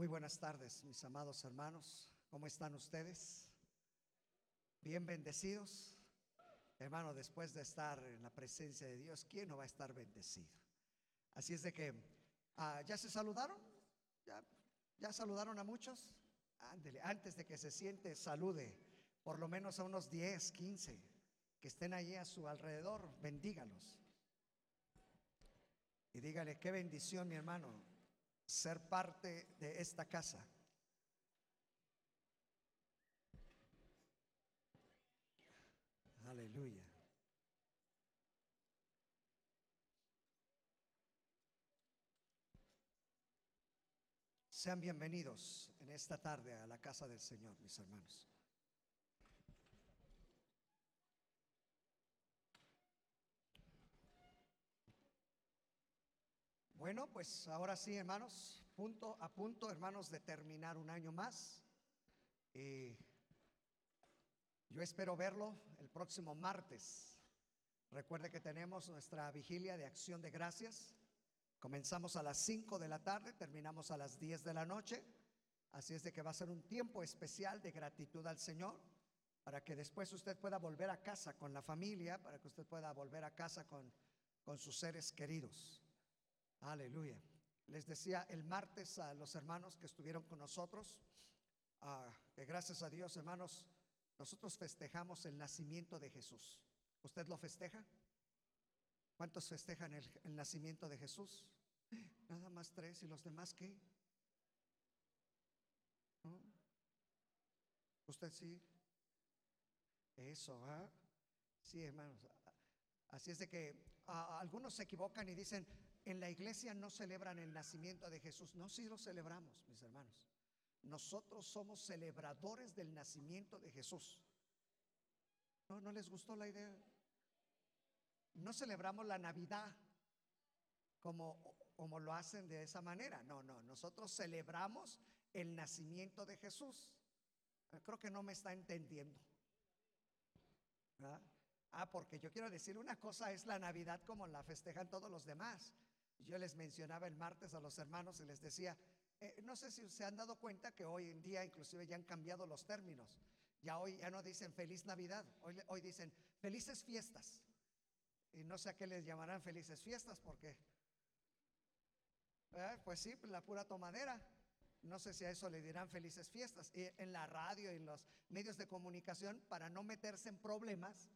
Muy buenas tardes, mis amados hermanos. ¿Cómo están ustedes? Bien bendecidos. Hermano, después de estar en la presencia de Dios, ¿quién no va a estar bendecido? Así es de que, ah, ¿ya se saludaron? ¿Ya, ¿Ya saludaron a muchos? Ándele, antes de que se siente, salude por lo menos a unos 10, 15 que estén allí a su alrededor, bendígalos. Y dígale, qué bendición, mi hermano, ser parte de esta casa. Aleluya. Sean bienvenidos en esta tarde a la casa del Señor, mis hermanos. Bueno, pues ahora sí, hermanos, punto a punto, hermanos, de terminar un año más. Y yo espero verlo el próximo martes. Recuerde que tenemos nuestra vigilia de acción de gracias. Comenzamos a las 5 de la tarde, terminamos a las 10 de la noche. Así es de que va a ser un tiempo especial de gratitud al Señor para que después usted pueda volver a casa con la familia, para que usted pueda volver a casa con, con sus seres queridos. Aleluya. Les decía el martes a los hermanos que estuvieron con nosotros, ah, que gracias a Dios, hermanos, nosotros festejamos el nacimiento de Jesús. ¿Usted lo festeja? ¿Cuántos festejan el, nacimiento de Jesús? Nada más tres. ¿Y los demás qué? ¿Usted sí? Eso, ¿ah? Sí, hermanos. Así es de que ah, algunos se equivocan y dicen, en la iglesia no celebran el nacimiento de Jesús. No, sí lo celebramos, mis hermanos. Nosotros somos celebradores del nacimiento de Jesús. ¿No, no les gustó la idea? No celebramos la Navidad como, como lo hacen de esa manera. No, no, nosotros celebramos el nacimiento de Jesús. Creo que no me está entendiendo. Ah, porque yo quiero decir, una cosa es la Navidad como la festejan todos los demás. Yo les mencionaba el martes a los hermanos y les decía, eh, no sé si se han dado cuenta que hoy en día inclusive ya han cambiado los términos. Ya hoy ya no dicen feliz Navidad, hoy, hoy dicen felices fiestas. Y no sé a qué les llamarán felices fiestas porque, eh, pues sí, la pura tomadera. No sé si a eso le dirán felices fiestas. Y en la radio y en los medios de comunicación, para no meterse en problemas,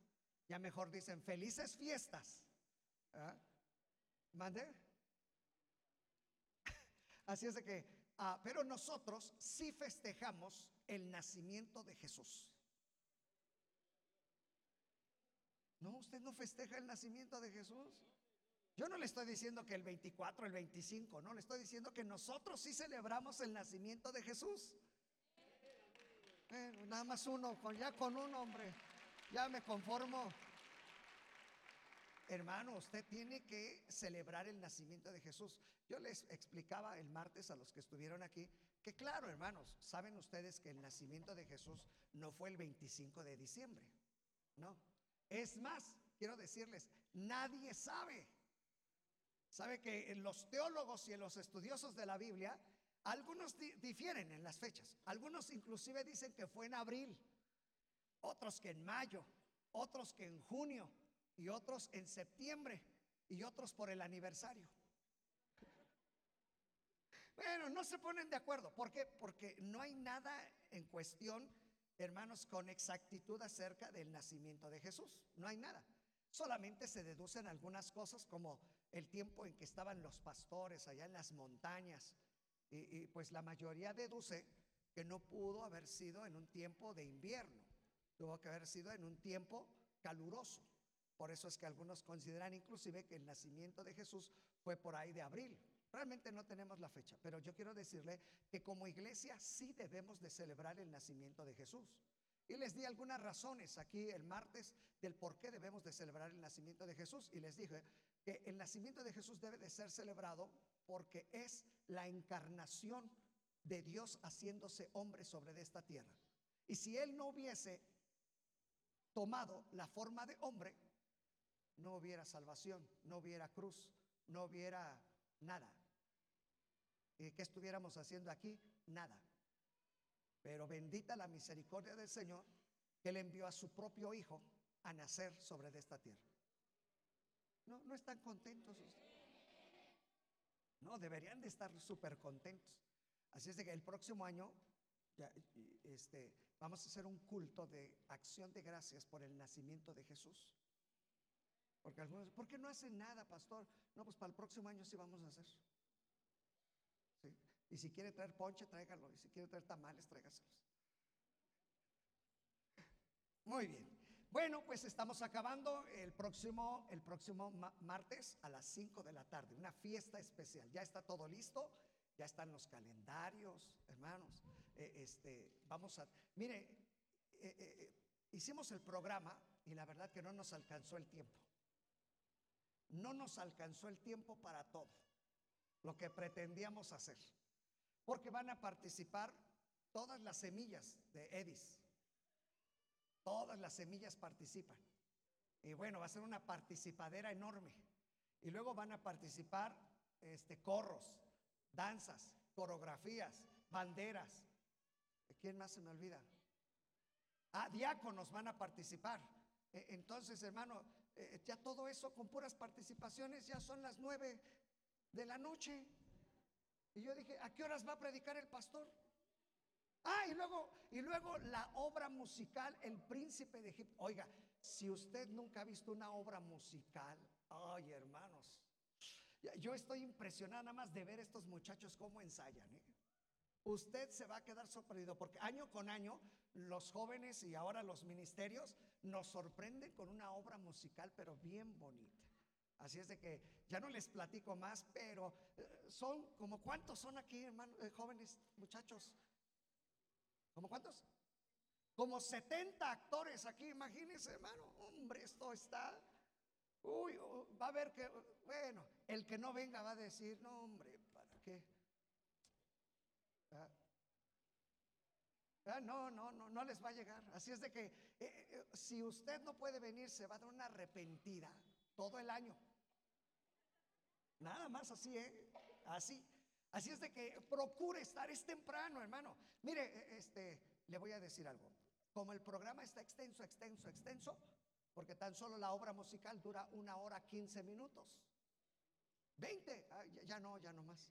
ya mejor dicen felices fiestas. ¿Ah? ¿Mande? Así es de que, ah, pero nosotros sí festejamos el nacimiento de Jesús. No, usted no festeja el nacimiento de Jesús. Yo no le estoy diciendo que el 24, el 25, no, le estoy diciendo que nosotros sí celebramos el nacimiento de Jesús. nada más uno, con, ya con un hombre, ya me conformo. Hermano, usted tiene que celebrar el nacimiento de Jesús. Yo les explicaba el martes a los que estuvieron aquí que claro, hermanos, saben ustedes que el nacimiento de Jesús no fue el 25 de diciembre. No. Es más, quiero decirles, nadie sabe. Sabe que en los teólogos y en los estudiosos de la Biblia, algunos difieren en las fechas. Algunos inclusive dicen que fue en abril, otros que en mayo, otros que en junio y otros en septiembre y otros por el aniversario. Bueno, no se ponen de acuerdo. ¿Por qué? Porque no hay nada en cuestión, hermanos, con exactitud acerca del nacimiento de Jesús. No hay nada. Solamente se deducen algunas cosas como el tiempo en que estaban los pastores allá en las montañas. Y, y pues la mayoría deduce que no pudo haber sido en un tiempo de invierno. Tuvo que haber sido en un tiempo caluroso. Por eso es que algunos consideran inclusive que el nacimiento de Jesús fue por ahí de abril. Realmente no tenemos la fecha, pero yo quiero decirle que como iglesia sí debemos de celebrar el nacimiento de Jesús. Y les di algunas razones aquí el martes del por qué debemos de celebrar el nacimiento de Jesús. Y les dije que el nacimiento de Jesús debe de ser celebrado porque es la encarnación de Dios haciéndose hombre sobre esta tierra. Y si Él no hubiese tomado la forma de hombre, no hubiera salvación, no hubiera cruz, no hubiera nada. ¿Y qué estuviéramos haciendo aquí? Nada. Pero bendita la misericordia del Señor que Él envió a su propio Hijo a nacer sobre esta tierra. No, no están contentos No, deberían de estar súper contentos. Así es que el próximo año este, vamos a hacer un culto de acción de gracias por el nacimiento de Jesús. Porque algunos, ¿por qué no hacen nada, pastor? No, pues para el próximo año sí vamos a hacer. Y si quiere traer ponche, tráigalo. Y si quiere traer tamales, tráigaselos. Muy bien. Bueno, pues estamos acabando el próximo, el próximo martes a las 5 de la tarde, una fiesta especial. Ya está todo listo, ya están los calendarios, hermanos. Eh, este, vamos a, mire, eh, eh, hicimos el programa y la verdad que no nos alcanzó el tiempo. No nos alcanzó el tiempo para todo lo que pretendíamos hacer, porque van a participar todas las semillas de Edis. Todas las semillas participan. Y bueno, va a ser una participadera enorme. Y luego van a participar este, corros, danzas, coreografías, banderas. ¿Quién más se me olvida? Ah, diáconos van a participar. E, entonces, hermano, eh, ya todo eso con puras participaciones ya son las nueve de la noche. Y yo dije, ¿a qué horas va a predicar el pastor? Ah, y luego, y luego la obra musical El Príncipe de Egipto. Oiga, si usted nunca ha visto una obra musical, ay hermanos, yo estoy impresionada nada más de ver estos muchachos cómo ensayan. ¿eh? Usted se va a quedar sorprendido porque año con año los jóvenes y ahora los ministerios nos sorprenden con una obra musical pero bien bonita. Así es de que ya no les platico más, pero eh, son como cuántos son aquí, hermanos, eh, jóvenes, muchachos. ¿Cómo cuántos? Como 70 actores aquí, imagínense, hermano. Hombre, esto está. Uy, oh, va a ver que, bueno, el que no venga va a decir, no, hombre, ¿para qué? Ah, ah no, no, no, no les va a llegar. Así es de que eh, eh, si usted no puede venir, se va a dar una arrepentida todo el año. Nada más así, ¿eh? Así. Así es de que procure estar, es temprano, hermano. Mire, e, este, le voy a decir algo. Como el programa está extenso, extenso, extenso, porque tan solo la obra musical dura una hora quince minutos. Veinte, ya, no, ya no más.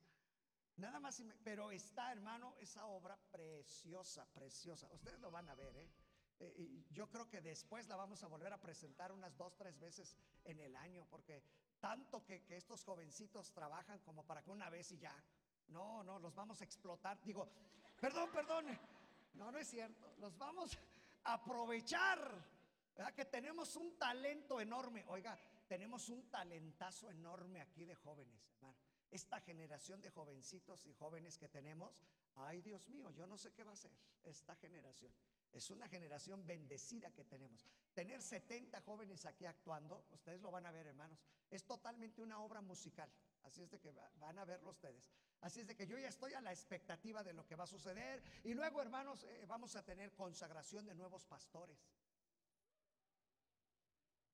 Nada más, pero está, hermano, esa obra preciosa, preciosa. Ustedes lo van a ver, ¿eh? eh yo creo que después la vamos a volver a presentar unas dos, tres veces en el año, porque tanto que, que estos jovencitos trabajan como para que una vez y ya. No, no, los vamos a explotar. Digo, perdón, perdón. No, no es cierto. Los vamos a aprovechar. ¿Verdad? Que tenemos un talento enorme. Oiga, tenemos un talentazo enorme aquí de jóvenes, hermano. Esta generación de jovencitos y jóvenes que tenemos, ay Dios mío, yo no sé qué va a ser esta generación. Es una generación bendecida que tenemos. Tener 70 jóvenes aquí actuando, ustedes lo van a ver, hermanos, es totalmente una obra musical. Así es de que van a verlo ustedes. Así es de que yo ya estoy a la expectativa de lo que va a suceder. Y luego, hermanos, eh, vamos a tener consagración de nuevos pastores.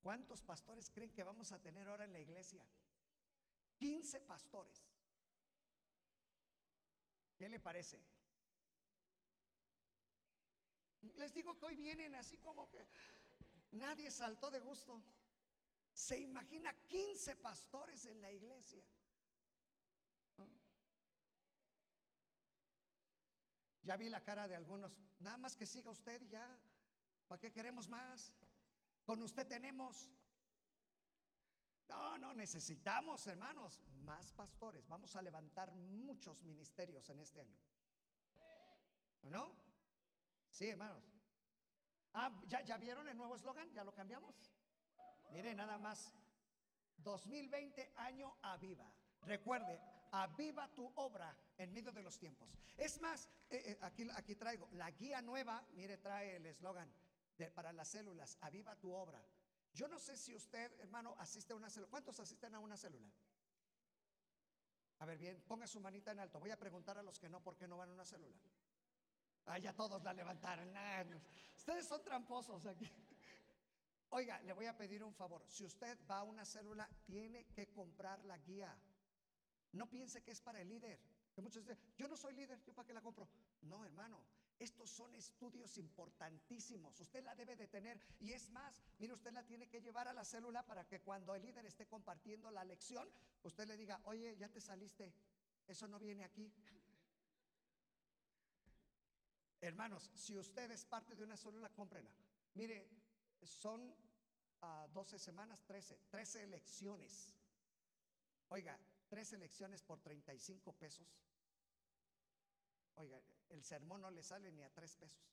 ¿Cuántos pastores creen que vamos a tener ahora en la iglesia? 15 pastores. ¿Qué le parece? Les digo que hoy vienen así como que nadie saltó de gusto. Se imagina 15 pastores en la iglesia. Ya vi la cara de algunos. Nada más que siga usted ya. ¿Para qué queremos más? Con usted tenemos. No, no, necesitamos, hermanos, más pastores. Vamos a levantar muchos ministerios en este año. ¿No? Sí, hermanos. Ah, ¿ya, ¿ya vieron el nuevo eslogan? ¿Ya lo cambiamos? Mire, nada más. 2020, año aviva. Recuerde, aviva tu obra en medio de los tiempos. Es más, eh, eh, aquí, aquí traigo la guía nueva, mire, trae el eslogan para las células, aviva tu obra. Yo no sé si usted, hermano, asiste a una célula. ¿Cuántos asisten a una célula? A ver, bien, ponga su manita en alto. Voy a preguntar a los que no, ¿por qué no van a una célula? Ah, ya todos la levantaron. ustedes son tramposos aquí. Oiga, le voy a pedir un favor. Si usted va a una célula, tiene que comprar la guía. No piense que es para el líder. Muchos dicen, yo no soy líder, ¿yo para qué la compro? No, hermano, estos son estudios importantísimos. Usted la debe de tener. Y es más, mire, usted la tiene que llevar a la célula para que cuando el líder esté compartiendo la lección, usted le diga, oye, ya te saliste. Eso no viene aquí. Hermanos, si usted es parte de una célula, cómprela. Mire, son 12 ah, semanas, 13, 13 lecciones. Oiga, tres elecciones por 35 pesos. Oiga, el sermón no le sale ni a tres pesos.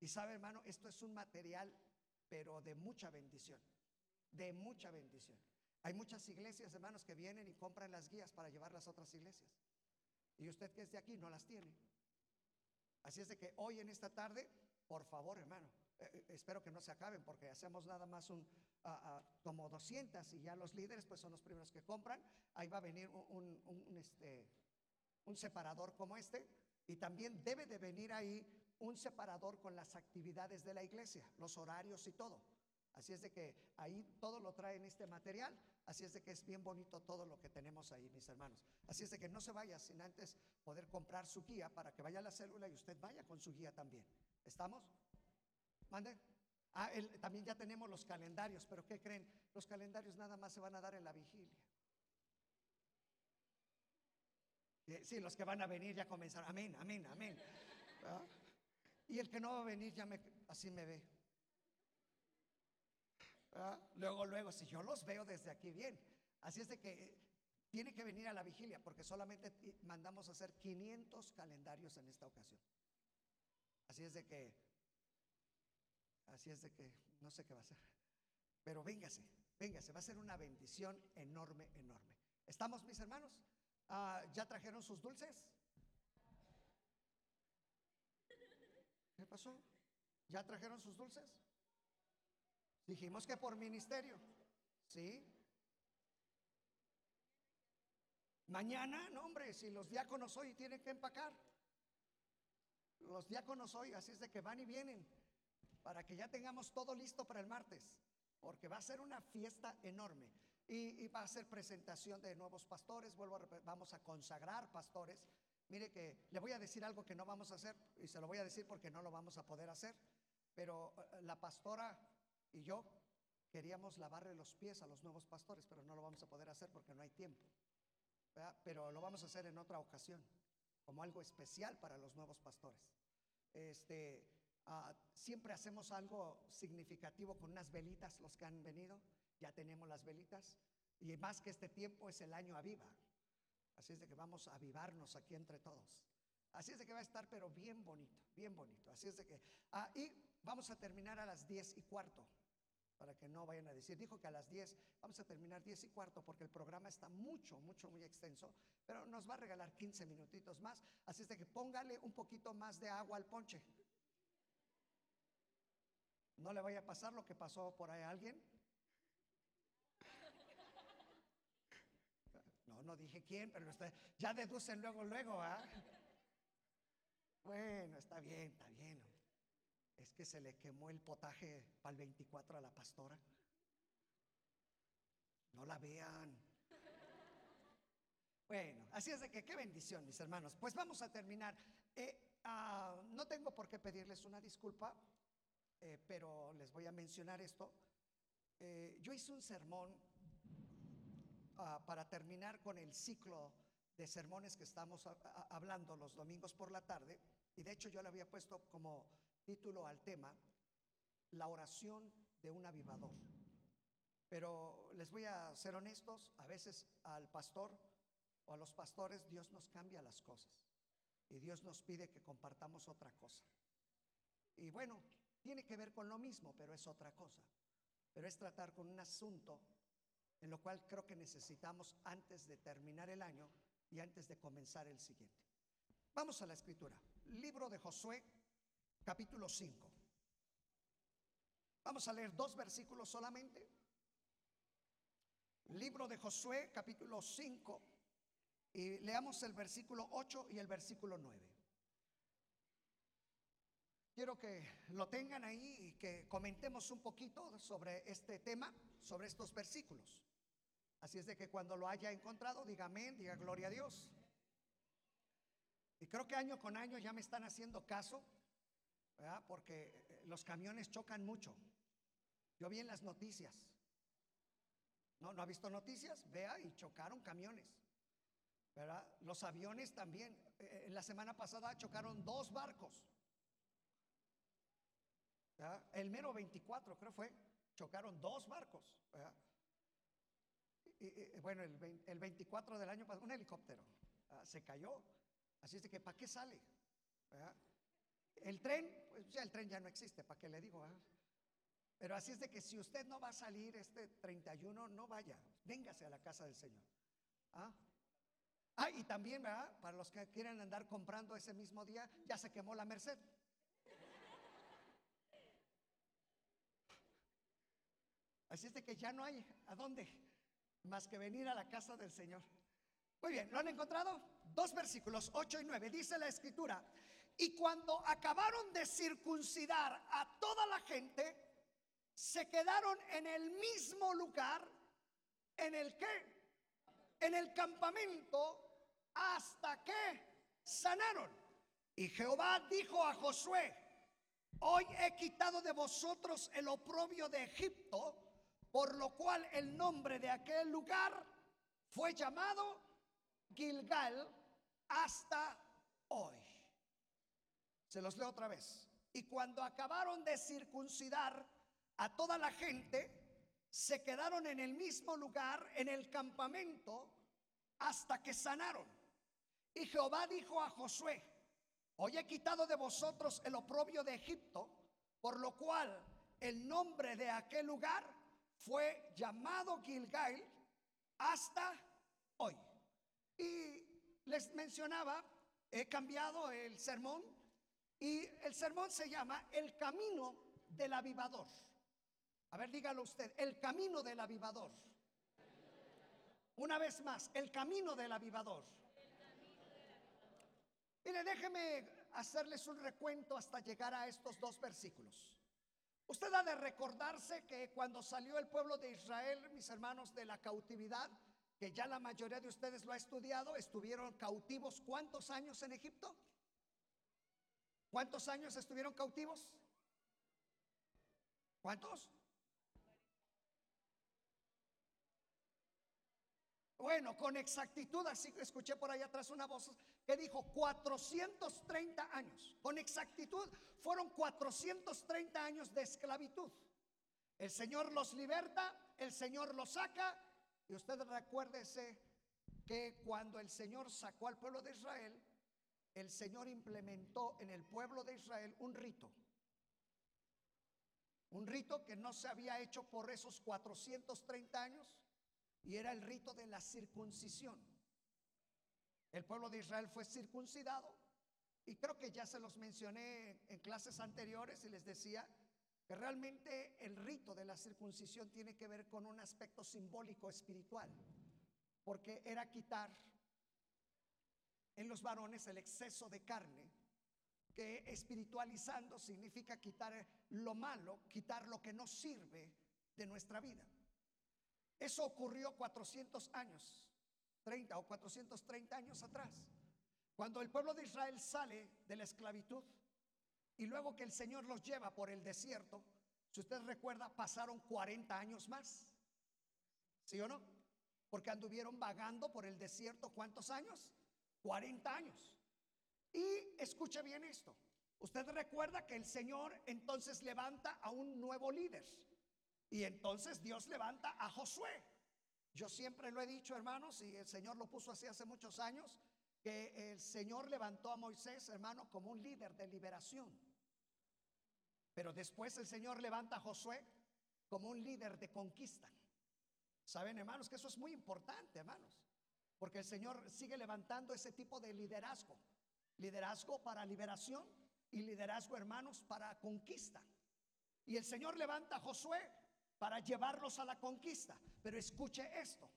Y sabe, hermano, esto es un material, pero de mucha bendición, de mucha bendición. Hay muchas iglesias, hermanos, que vienen y compran las guías para llevarlas a otras iglesias. Y usted que es de aquí no las tiene. Así es de que hoy en esta tarde, por favor, hermano, eh, eh, espero que no se acaben porque hacemos nada más un como 200 y ya los líderes pues son los primeros que compran. Ahí va a venir un, un, este, un separador como este y también debe de venir ahí un separador con las actividades de la iglesia, los horarios y todo. Así es de que ahí todo lo trae en este material. Así es de que es bien bonito todo lo que tenemos ahí, mis hermanos. Así es de que no se vaya sin antes poder comprar su guía para que vaya a la célula y usted vaya con su guía también. ¿Estamos? Mande. Ah, también ya tenemos los calendarios, pero ¿qué creen? Los calendarios nada más se van a dar en la vigilia. Eh, sí, los que van a venir ya comenzaron. Amén, amén, amén. ¿Ah? Y el que no va a venir ya me, así me ve. ¿Ah? Luego, luego, si yo los veo desde aquí, bien. Así es de que tiene que venir a la vigilia, porque solamente mandamos a hacer 500 calendarios en esta ocasión. Así es de que Así es de que no sé qué va a ser. Pero véngase, véngase, va a ser una bendición enorme, enorme. ¿Estamos, mis hermanos? Ah, ¿Ya trajeron sus dulces? ¿Qué pasó? ¿Ya trajeron sus dulces? Dijimos que por ministerio. ¿Sí? Mañana, no hombre, si los diáconos hoy tienen que empacar. Los diáconos hoy, así es de que van y vienen para que ya tengamos todo listo para el martes, porque va a ser una fiesta enorme. Y, va a ser presentación de nuevos pastores, vuelvo vamos a consagrar pastores. Mire que le voy a decir algo que no vamos a hacer, y se lo voy a decir porque no lo vamos a poder hacer, pero eh, la pastora y yo queríamos lavarle los pies a los nuevos pastores, pero no lo vamos a poder hacer porque no hay tiempo. Pero lo vamos a hacer en otra ocasión, como algo especial para los nuevos pastores. Este, Ah, siempre hacemos algo significativo con unas velitas, los que han venido, ya tenemos las velitas, y más que este tiempo es el año aviva. Así es de que vamos a avivarnos aquí entre todos. Así es de que va a estar, pero bien bonito, bien bonito. Así es de que, ah, y vamos a terminar a las 10 y cuarto, para que no vayan a decir, dijo que a las 10, vamos a terminar 10 y cuarto, porque el programa está mucho, mucho, muy extenso, pero nos va a regalar 15 minutitos más. Así es de que póngale un poquito más de agua al ponche. No le vaya a pasar lo que pasó por ahí a alguien. No, dije quién, pero ya deducen luego, luego, ¿ah? Bueno, está bien, está bien. Es que se le quemó el potaje para el 24 a la pastora. No la vean. Bueno, así es de que qué bendición, mis hermanos. Pues vamos a terminar. Eh, ah, no tengo por qué pedirles una disculpa eh, pero les voy a mencionar esto. Eh, yo hice un sermón ah, para terminar con el ciclo de sermones que estamos hablando los domingos por la tarde, y de hecho yo le había puesto como título al tema, la oración de un avivador. Pero les voy a ser honestos, a veces al pastor o a los pastores Dios nos cambia las cosas y Dios nos pide que compartamos otra cosa. Y bueno, tiene que ver con lo mismo, pero es otra cosa. Pero es tratar con un asunto en lo cual creo que necesitamos antes de terminar el año y antes de comenzar el siguiente. Vamos a la escritura. Libro de Josué, capítulo 5. Vamos a leer dos versículos solamente. Libro de Josué, capítulo 5. Y leamos el versículo 8 y el versículo 9. Quiero que lo tengan ahí y que comentemos un poquito sobre este tema, sobre estos versículos. Así es de que cuando lo haya encontrado, diga amén, diga gloria a Dios. Y creo que año con año ya me están haciendo caso, ¿verdad? porque eh, los camiones chocan mucho. Yo vi en las noticias. ¿No, ¿No ha visto noticias? Vea, y chocaron camiones. ¿verdad? Los aviones también. Eh, la semana pasada chocaron dos barcos. El mero 24, creo fue, chocaron dos barcos. Bueno, el, el, 24 del año pasado, un helicóptero se cayó. Así es de que, ¿para qué sale? El tren, pues ya el tren ya no existe, ¿para qué le digo? Pero así es de que si usted no va a salir este 31, no vaya, véngase a la casa del Señor. ¿Ah? Ah, y también, ¿verdad? Para los que quieren andar comprando ese mismo día, ya se quemó la Merced. Así es de que ya no hay a dónde más que venir a la casa del Señor. Muy bien, ¿lo han encontrado? Dos versículos, 8 y 9. Dice la escritura, y cuando acabaron de circuncidar a toda la gente, se quedaron en el mismo lugar en el que, en el campamento hasta que sanaron. Y Jehová dijo a Josué, hoy he quitado de vosotros el oprobio de Egipto, por lo cual el nombre de aquel lugar fue llamado Gilgal hasta hoy. Se los leo otra vez. Y cuando acabaron de circuncidar a toda la gente, se quedaron en el mismo lugar, en el campamento, hasta que sanaron. Y Jehová dijo a Josué, hoy he quitado de vosotros el oprobio de Egipto, por lo cual el nombre de aquel lugar fue llamado Gilgal hasta hoy. Y les mencionaba, he cambiado el sermón y el sermón se llama El camino del avivador. A ver, dígalo usted, el camino del avivador. Una vez más, el camino del avivador. Mire, déjeme hacerles un recuento hasta llegar a estos dos versículos. Usted ha de recordarse que cuando salió el pueblo de Israel, mis hermanos, de la cautividad, que ya la mayoría de ustedes lo ha estudiado, estuvieron cautivos ¿cuántos años en Egipto? ¿Cuántos años estuvieron cautivos? ¿Cuántos? Bueno, con exactitud, así escuché por ahí atrás una voz que dijo 430 años. Con exactitud fueron 430 años de esclavitud. El Señor los liberta, el Señor los saca. Y usted recuérdese que cuando el Señor sacó al pueblo de Israel, el Señor implementó en el pueblo de Israel un rito. Un rito que no se había hecho por esos 430 años y era el rito de la circuncisión. El pueblo de Israel fue circuncidado y creo que ya se los mencioné en clases anteriores y les decía que realmente el rito de la circuncisión tiene que ver con un aspecto simbólico espiritual, porque era quitar en los varones el exceso de carne, que espiritualizando significa quitar lo malo, quitar lo que no sirve de nuestra vida. Eso ocurrió 400 años, 30 o 430 años atrás, cuando el pueblo de Israel sale de la esclavitud y luego que el Señor los lleva por el desierto, si usted recuerda, pasaron 40 años más. ¿Sí o no? Porque anduvieron vagando por el desierto, ¿cuántos años? 40 años. Y escuche bien esto. Usted recuerda que el Señor entonces levanta a un nuevo líder. Y entonces Dios levanta a Josué. Yo siempre lo he dicho, hermanos, y el Señor lo puso así hace muchos años, que el Señor levantó a Moisés, hermano, como un líder de liberación. Pero después el Señor levanta a Josué como un líder de conquista. Saben, hermanos, que eso es muy importante, hermanos, porque el Señor sigue levantando ese tipo de liderazgo. Liderazgo para liberación y liderazgo, hermanos, para conquista. Y el Señor levanta a Josué para llevarlos a la conquista. Pero escuche esto.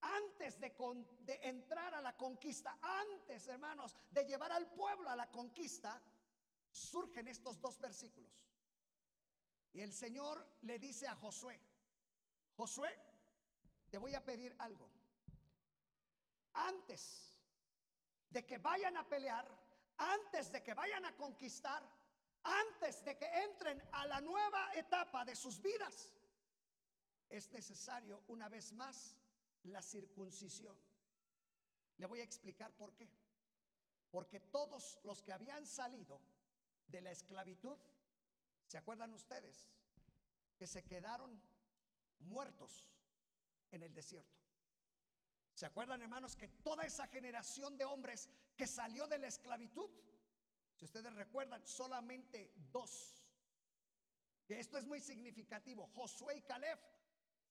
Antes de, entrar a la conquista, antes, hermanos, de llevar al pueblo a la conquista, surgen estos dos versículos. Y el Señor le dice a Josué, Josué, te voy a pedir algo. Antes de que vayan a pelear, antes de que vayan a conquistar, antes de que entren a la nueva etapa de sus vidas, es necesario una vez más la circuncisión. Le voy a explicar por qué. Porque todos los que habían salido de la esclavitud, ¿se acuerdan ustedes? Que se quedaron muertos en el desierto. ¿Se acuerdan, hermanos, que toda esa generación de hombres que salió de la esclavitud, si ustedes recuerdan, solamente dos, esto es muy significativo, Josué y Caleb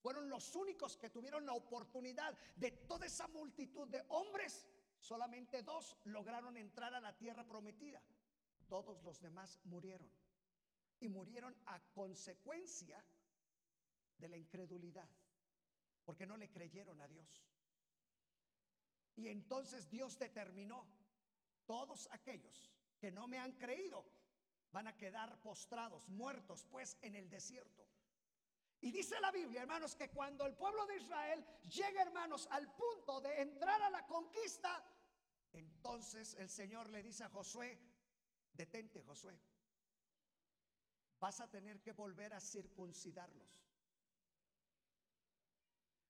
fueron los únicos que tuvieron la oportunidad de toda esa multitud de hombres, solamente dos lograron entrar a la tierra prometida. Todos los demás murieron. Y murieron a consecuencia de la incredulidad, porque no le creyeron a Dios. Y entonces Dios determinó, todos aquellos que no me han creído van a quedar postrados, muertos, pues en el desierto. Y dice la Biblia, hermanos, que cuando el pueblo de Israel llega, hermanos, al punto de entrar a la conquista, entonces el Señor le dice a Josué, detente, Josué, vas a tener que volver a circuncidarlos.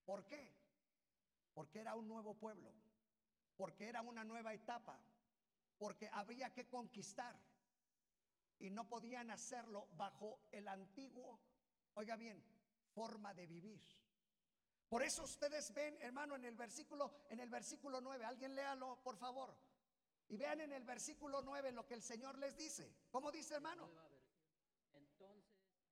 ¿Por qué? Porque era un nuevo pueblo porque era una nueva etapa, porque había que conquistar y no podían hacerlo bajo el antiguo, oiga bien, forma de vivir. Por eso ustedes ven, hermano, en el versículo en el versículo 9, alguien léalo, por favor. Y vean en el versículo 9 lo que el Señor les dice. ¿Cómo dice, hermano? Entonces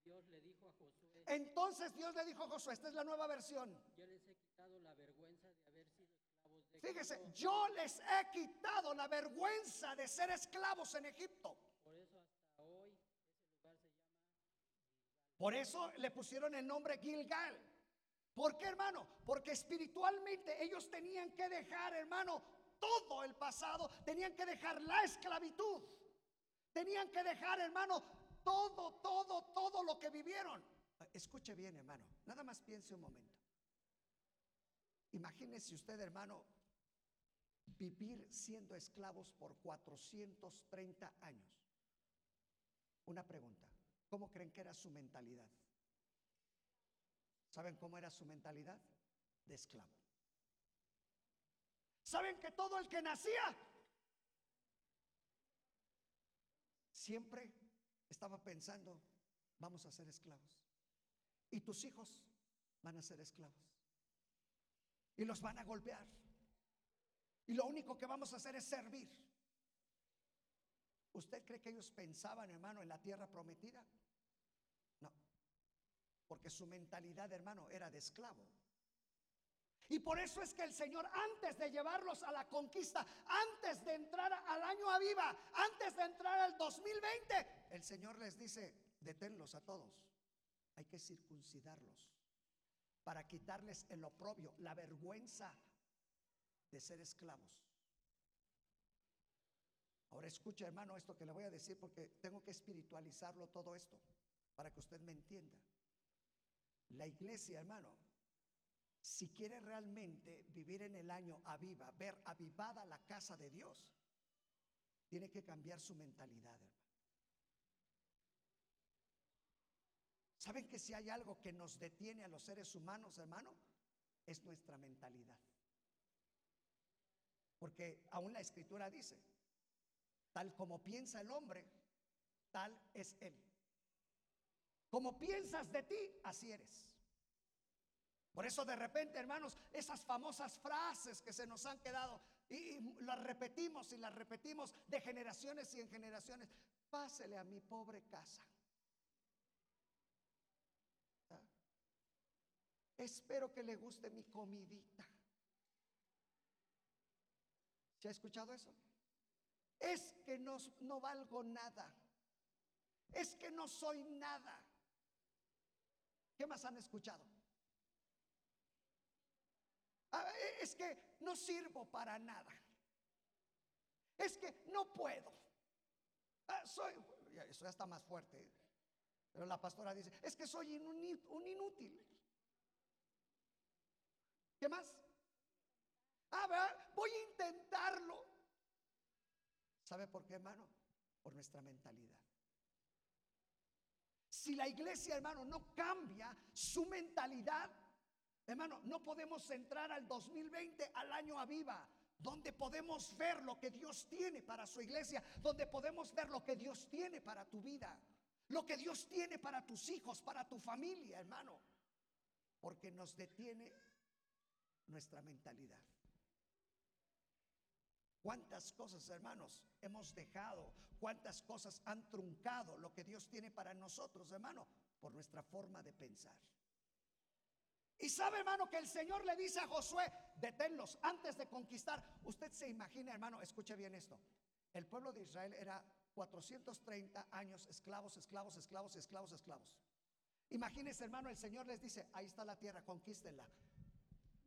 Dios le dijo a Josué, Entonces Dios le dijo a Josué, esta es la nueva versión. yo les he quitado la vergüenza de haber sido esclavos de Fíjese, Egipto. yo les he quitado la vergüenza de ser esclavos en Egipto. Por eso hasta hoy ese lugar se llama Por eso le pusieron el nombre Gilgal. ¿Por qué, hermano? Porque espiritualmente ellos tenían que dejar, hermano, todo el pasado, tenían que dejar la esclavitud. Tenían que dejar, hermano, todo, todo, todo lo que vivieron. Escuche bien, hermano. Nada más piense un momento. Imagínese usted, hermano, vivir siendo esclavos por 430 años. Una pregunta. ¿Cómo creen que era su mentalidad? ¿Saben cómo era su mentalidad? De esclavo. ¿Saben que todo el que nacía siempre estaba pensando, vamos a ser esclavos? Y tus hijos van a ser esclavos. Y los van a golpear. Y lo único que vamos a hacer es servir. ¿Usted cree que ellos pensaban, hermano, en la tierra prometida? No. Porque su mentalidad, hermano, era de esclavo. Y por eso es que el Señor, antes de llevarlos a la conquista, antes de entrar al año aviva, antes de entrar al 2020, el Señor les dice, deténlos a todos. Hay que circuncidarlos para quitarles el oprobio, la vergüenza de ser esclavos. Ahora escucha, hermano, esto que le voy a decir porque tengo que espiritualizarlo todo esto para que usted me entienda. La iglesia, hermano, si quiere realmente vivir en el año aviva, ver avivada la casa de Dios, tiene que cambiar su mentalidad, hermano. ¿Saben que si hay algo que nos detiene a los seres humanos, hermano? Es nuestra mentalidad. Porque aún la escritura dice, tal como piensa el hombre, tal es él. Como piensas de ti, así eres. Por eso de repente, hermanos, esas famosas frases que se nos han quedado y, las repetimos y las repetimos de generaciones y en generaciones. Pásele a mi pobre casa. ¿Ah? Espero que le guste mi comidita. ¿Se ha escuchado eso? Es que no, no valgo nada. Es que no soy nada. ¿Qué más han escuchado? Ah, e- Es que no sirvo para nada. Es que no puedo. Ah, soy, eso ya está más fuerte. Pero la pastora dice, es que soy un inútil. ¿Qué más? A ver, voy a. ¿Sabe por qué, hermano? Por nuestra mentalidad. Si la iglesia, hermano, no cambia su mentalidad, hermano, no podemos entrar al 2020 al año aviva, donde podemos ver lo que Dios tiene para su iglesia, donde podemos ver lo que Dios tiene para tu vida, lo que Dios tiene para tus hijos, para tu familia, hermano, porque nos detiene nuestra mentalidad. ¿Cuántas cosas, hermanos, hemos dejado? ¿Cuántas cosas han truncado lo que Dios tiene para nosotros, hermano? Por nuestra forma de pensar. Y sabe, hermano, que el Señor le dice a Josué, deténlos antes de conquistar. Usted se imagina, hermano, escuche bien esto. El pueblo de Israel era 430 años esclavos, esclavos, esclavos, esclavos, esclavos. Imagínese, hermano, el Señor les dice, ahí está la tierra, conquístenla.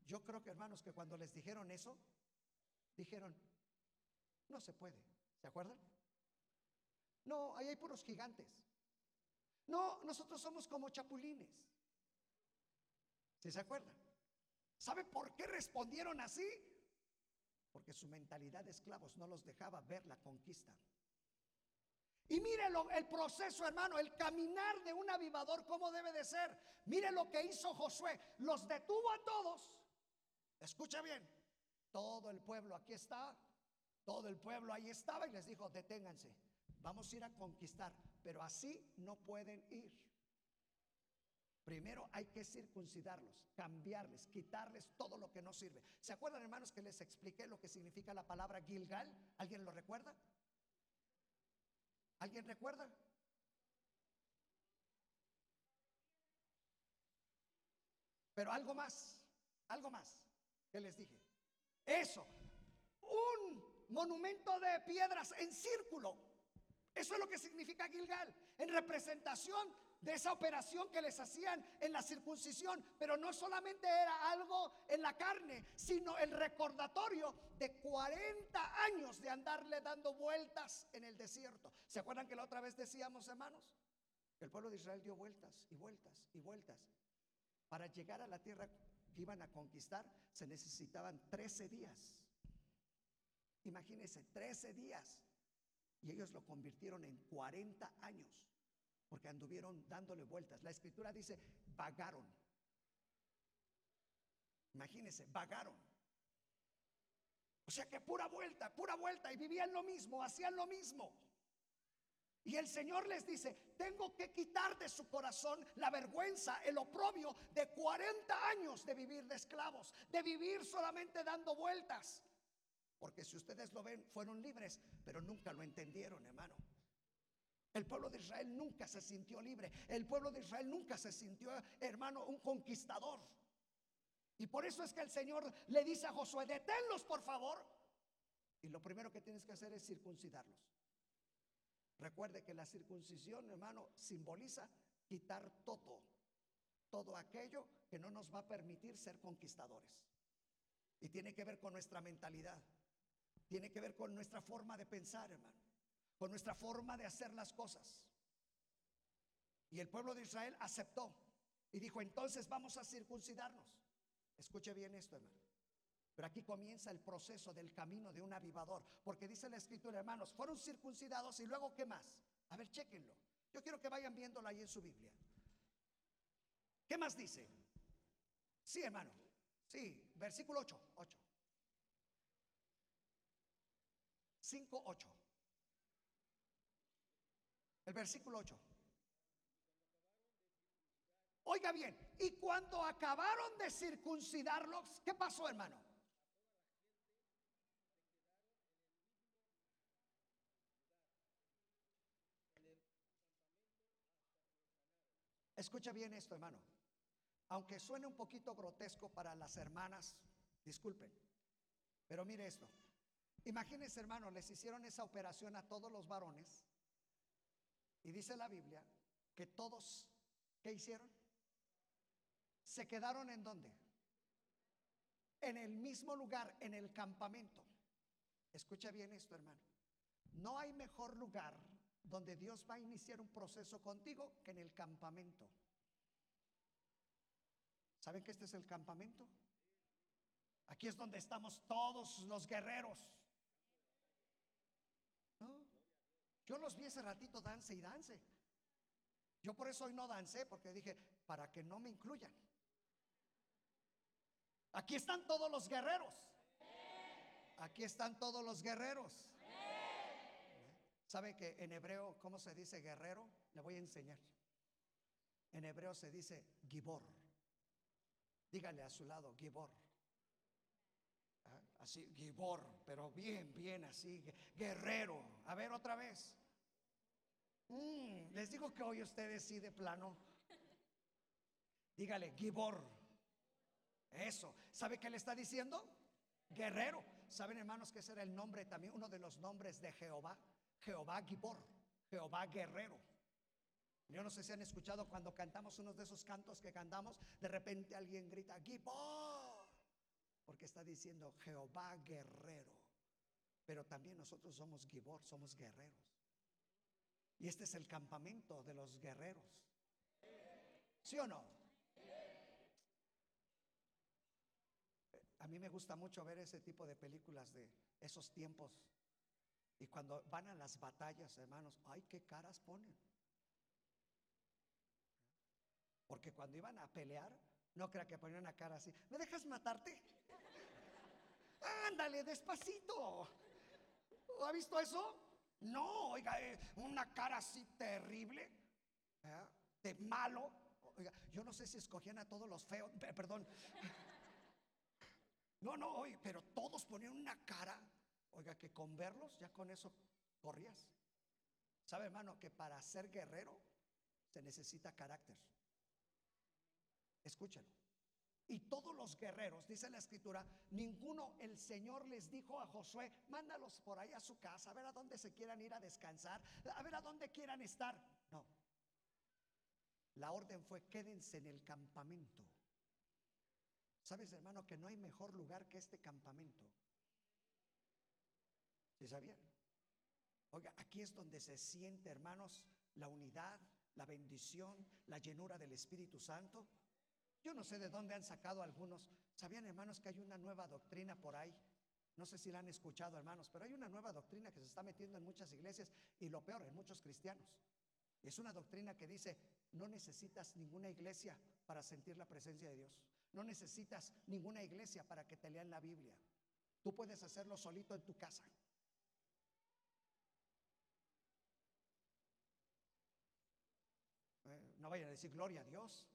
Yo creo que, hermanos, que cuando les dijeron eso, dijeron, no se puede. ¿Se acuerdan? No, ahí hay puros gigantes. No, nosotros somos como chapulines. ¿Sí se acuerdan? ¿Sabe por qué respondieron así? Porque su mentalidad de esclavos no los dejaba ver la conquista. Y mire el proceso, hermano, el caminar de un avivador, cómo debe de ser. Mire lo que hizo Josué. Los detuvo a todos. Escucha bien. Todo el pueblo aquí está. Todo el pueblo ahí estaba y les dijo, deténganse. Vamos a ir a conquistar. Pero así no pueden ir. Primero hay que circuncidarlos, cambiarles, quitarles todo lo que no sirve. ¿Se acuerdan, hermanos, que les expliqué lo que significa la palabra Gilgal? ¿Alguien lo recuerda? ¿Alguien recuerda? Pero algo más, algo más que les dije. Eso, un monumento de piedras en círculo. Eso es lo que significa Gilgal, en representación de esa operación que les hacían en la circuncisión, pero no solamente era algo en la carne, sino el recordatorio de 40 años de andarle dando vueltas en el desierto. ¿Se acuerdan que la otra vez decíamos, hermanos? El pueblo de Israel dio vueltas y vueltas y vueltas. Para llegar a la tierra que iban a conquistar se necesitaban 13 días. Imagínense, 13 días. Y ellos lo convirtieron en 40 años porque anduvieron dándole vueltas. La escritura dice, vagaron. Imagínense, vagaron. O sea que pura vuelta, pura vuelta, y vivían lo mismo, hacían lo mismo. Y el Señor les dice, tengo que quitar de su corazón la vergüenza, el oprobio de 40 años de vivir de esclavos, de vivir solamente dando vueltas. Porque si ustedes lo ven, fueron libres, pero nunca lo entendieron, hermano. El pueblo de Israel nunca se sintió libre. El pueblo de Israel nunca se sintió, hermano, un conquistador. Y por eso es que el Señor le dice a Josué, deténlos por favor. Y lo primero que tienes que hacer es circuncidarlos. Recuerde que la circuncisión, hermano, simboliza quitar todo, todo aquello que no nos va a permitir ser conquistadores. Y tiene que ver con nuestra mentalidad, tiene que ver con nuestra forma de pensar, hermano con nuestra forma de hacer las cosas. Y el pueblo de Israel aceptó y dijo, entonces vamos a circuncidarnos. Escuche bien esto, hermano. Pero aquí comienza el proceso del camino de un avivador, porque dice la escritura, hermanos, fueron circuncidados y luego ¿qué más? A ver, chequenlo. Yo quiero que vayan viéndolo ahí en su Biblia. ¿Qué más dice? Sí, hermano. Sí, versículo 8, 8. 5, 8. El versículo 8. Oiga bien, y cuando acabaron de circuncidarlos, ¿qué pasó, hermano? Escucha bien esto, hermano. Aunque suene un poquito grotesco para las hermanas, disculpen, pero mire esto. Imagínense, hermano, les hicieron esa operación a todos los varones y dice la Biblia que todos, ¿qué hicieron? Se quedaron en dónde? En el mismo lugar, en el campamento. Escucha bien esto, hermano. No hay mejor lugar donde Dios va a iniciar un proceso contigo que en el campamento. ¿Saben que este es el campamento? Aquí es donde estamos todos los guerreros. ¿No? Yo los vi ese ratito dance y dance. Yo por eso hoy no dancé, porque dije, para que no me incluyan. Aquí están todos los guerreros. Aquí están todos los guerreros. ¿Sabe que en hebreo, cómo se dice guerrero? Le voy a enseñar. En hebreo se dice gibor. Dígale a su lado, gibor. Así, gibor, pero bien, bien así, gue- guerrero. A ver otra vez. Mm, les digo que hoy ustedes sí de plano. Dígale, gibor. Eso. ¿Sabe qué le está diciendo? Guerrero. ¿Saben, hermanos, que ese era el nombre también, uno de los nombres de Jehová? Jehová Gibor, Jehová Guerrero. Yo no sé si han escuchado cuando cantamos unos de esos cantos que cantamos, de repente alguien grita, Gibor, porque está diciendo Jehová Guerrero. Pero también nosotros somos Gibor, somos guerreros. Y este es el campamento de los guerreros. ¿Sí o no? A mí me gusta mucho ver ese tipo de películas de esos tiempos. Y cuando van a las batallas, hermanos, ay, qué caras ponen. Porque cuando iban a pelear, no crea que ponían una cara así. ¿Me dejas matarte? Ándale, despacito. ¿Ha visto eso? No, oiga, eh, una cara así terrible, ¿eh? de malo. Oiga, yo no sé si escogían a todos los feos, pe- perdón. No, no, oye, pero todos ponían una cara. Oiga, que con verlos ya con eso corrías. ¿Sabe, hermano, que para ser guerrero se necesita carácter? Escúchalo. Y todos los guerreros, dice la escritura, ninguno, el Señor les dijo a Josué, mándalos por ahí a su casa, a ver a dónde se quieran ir a descansar, a ver a dónde quieran estar. No. La orden fue, quédense en el campamento. ¿Sabes, hermano, que no hay mejor lugar que este campamento? ¿Sí sabían? Oiga, aquí es donde se siente, hermanos, la unidad, la bendición, la llenura del Espíritu Santo. Yo no sé de dónde han sacado algunos. ¿Sabían, hermanos, que hay una nueva doctrina por ahí? No sé si la han escuchado, hermanos, pero hay una nueva doctrina que se está metiendo en muchas iglesias y lo peor, en muchos cristianos. Es una doctrina que dice, no necesitas ninguna iglesia para sentir la presencia de Dios. No necesitas ninguna iglesia para que te lean la Biblia. Tú puedes hacerlo solito en tu casa. Eh, no vayan a decir gloria a Dios.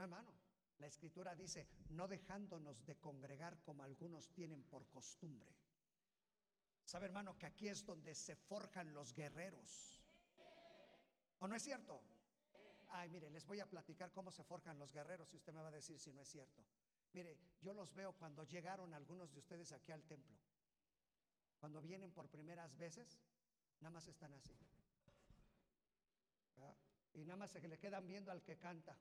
No, hermano. La escritura dice, no dejándonos de congregar como algunos tienen por costumbre. ¿Sabe, hermano, que aquí es donde se forjan los guerreros? ¿O no es cierto? Ay, mire, les voy a platicar cómo se forjan los guerreros y usted me va a decir si no es cierto. Mire, yo los veo cuando llegaron algunos de ustedes aquí al templo. Cuando vienen por primeras veces, nada más están así. ¿verdad? Y nada más se le quedan viendo al que canta.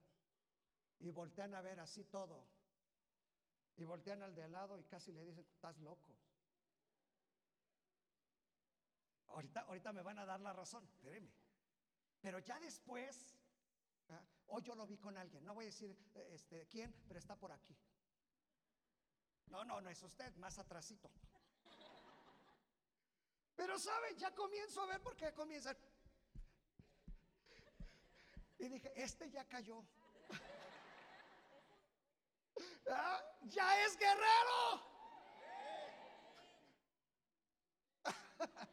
Y voltean a ver así todo. Y voltean al de al lado y casi le dicen, estás loco. Ahorita, ahorita me van a dar la razón, espéreme. Pero ya después, ¿verdad? hoy yo lo vi con alguien, no voy a decir este, quién, pero está por aquí. No, no, no es usted, más atrasito. Pero saben, ya comienzo a ver por qué comienzan. Y dije, este ya cayó. Ah, Ya es guerrero.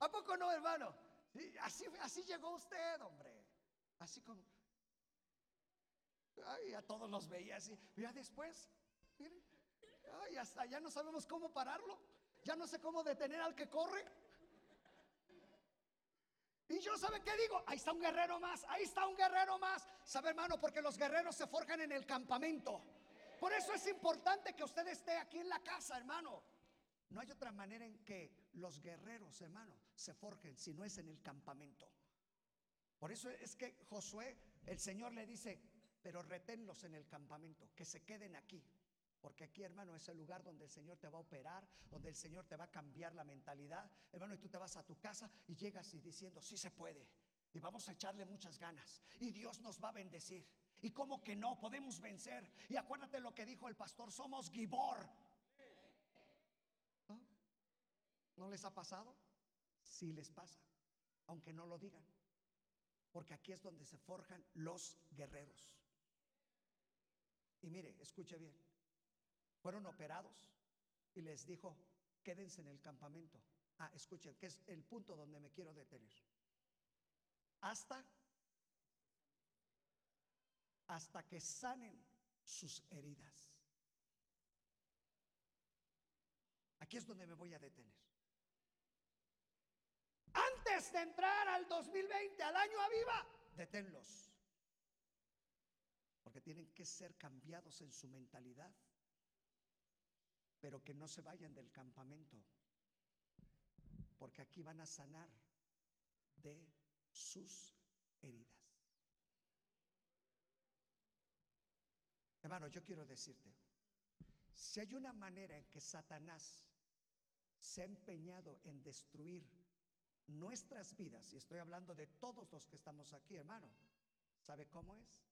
¿A poco no, hermano? Sí, Así, así llegó usted, hombre. Así como. Ay, a todos los veía así. Ya después, miren. Ay, hasta ya no sabemos cómo pararlo. Ya no sé cómo detener al que corre. Y yo, ¿sabe qué digo? Ahí está un guerrero más, ahí está un guerrero más. ¿Sabe, hermano? Porque los guerreros se forjan en el campamento. Por eso es importante que usted esté aquí en la casa, hermano. No hay otra manera en que los guerreros, hermano, se forjen si no es en el campamento. Por eso es que Josué, el Señor le dice, pero reténlos en el campamento, que se queden aquí. Porque aquí, hermano, es el lugar donde el Señor te va a operar, donde el Señor te va a cambiar la mentalidad. Hermano, y tú te vas a tu casa y llegas y diciendo, sí se puede. Y vamos a echarle muchas ganas. Y Dios nos va a bendecir. Y como que no, podemos vencer. Y acuérdate lo que dijo el pastor, somos Gibor. ¿No? ¿No les ha pasado? Sí les pasa, aunque no lo digan. Porque aquí es donde se forjan los guerreros. Y mire, escuche bien. Fueron operados y les dijo, quédense en el campamento. Ah, escuchen, que es el punto donde me quiero detener. Hasta hasta que sanen sus heridas. Aquí es donde me voy a detener. Antes de entrar al 2020, al año aviva, deténlos. Porque tienen que ser cambiados en su mentalidad, pero que no se vayan del campamento, porque aquí van a sanar de sus heridas. Hermano, yo quiero decirte, si hay una manera en que Satanás se ha empeñado en destruir nuestras vidas, y estoy hablando de todos los que estamos aquí, hermano, ¿sabe cómo es?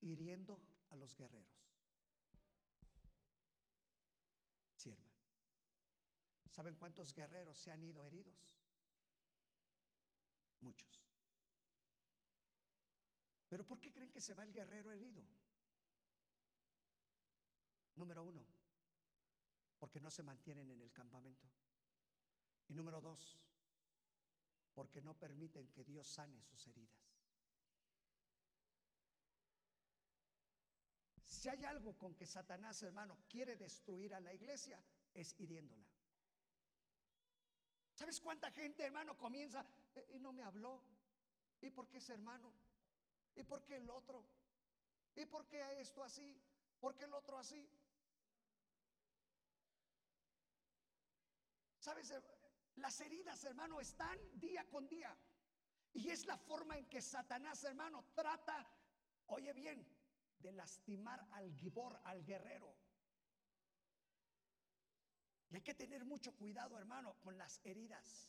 Hiriendo a los guerreros. Sí, hermano. ¿Saben cuántos guerreros se han ido heridos? Muchos. Pero ¿por qué creen que se va el guerrero herido? Número uno, porque no se mantienen en el campamento. Y número dos, porque no permiten que Dios sane sus heridas. Si hay algo con que Satanás, hermano, quiere destruir a la iglesia, es hiriéndola. ¿Sabes cuánta gente, hermano, comienza eh, y no me habló? ¿Y por qué es hermano? ¿Y por qué el otro? ¿Y por qué esto así? ¿Por qué el otro así? ¿Sabes? Las heridas, hermano, están día con día. Y es la forma en que Satanás, hermano, trata, oye bien, de lastimar al gibor, al guerrero. Y hay que tener mucho cuidado, hermano, con las heridas.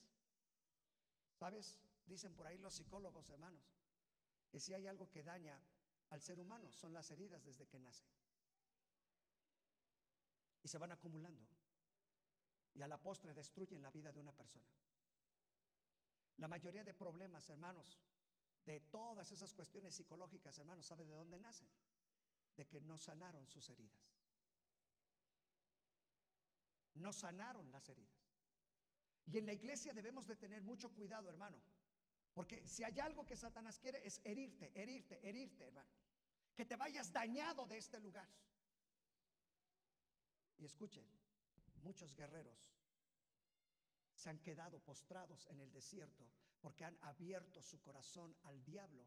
¿Sabes? Dicen por ahí los psicólogos, hermanos que si hay algo que daña al ser humano son las heridas desde que nace. Y se van acumulando. Y a la postre destruyen la vida de una persona. La mayoría de problemas, hermanos, de todas esas cuestiones psicológicas, hermanos, ¿sabe de dónde nacen? De que no sanaron sus heridas. No sanaron las heridas. Y en la iglesia debemos de tener mucho cuidado, hermano, porque si hay algo que Satanás quiere es herirte, herirte, herirte, hermano. Que te vayas dañado de este lugar. Y escuchen, muchos guerreros se han quedado postrados en el desierto porque han abierto su corazón al diablo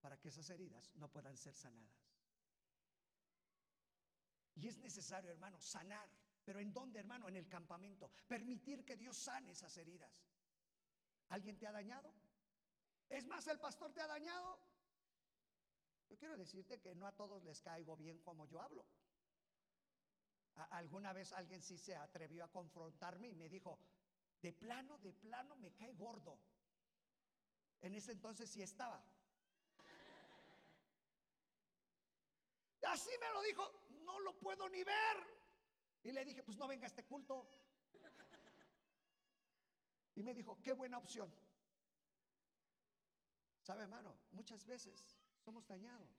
para que esas heridas no puedan ser sanadas. Y es necesario, hermano, sanar. Pero ¿en dónde, hermano? En el campamento. Permitir que Dios sane esas heridas. ¿Alguien te ha dañado? Es más, el pastor te ha dañado. Yo quiero decirte que no a todos les caigo bien como yo hablo. alguna vez alguien sí se atrevió a confrontarme y me dijo, de plano, de plano me cae gordo. En ese entonces sí estaba. Así me lo dijo, no lo puedo ni ver. Y le dije, pues no venga a este culto. Y me dijo, qué buena opción. ¿Sabe, hermano? Muchas veces somos dañados.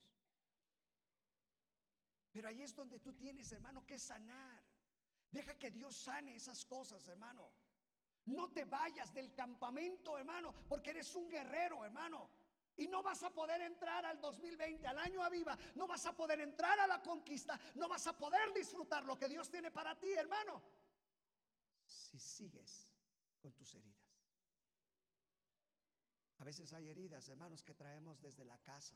Pero ahí es donde tú tienes, hermano, que sanar. Deja que Dios sane esas cosas, hermano. No te vayas del campamento, hermano, porque eres un guerrero, hermano. Y no vas a poder entrar al 2020, al año aviva. No vas a poder entrar a la conquista. No vas a poder disfrutar lo que Dios tiene para ti, hermano. Si sigues con tus heridas. A veces hay heridas, hermanos, que traemos desde la casa.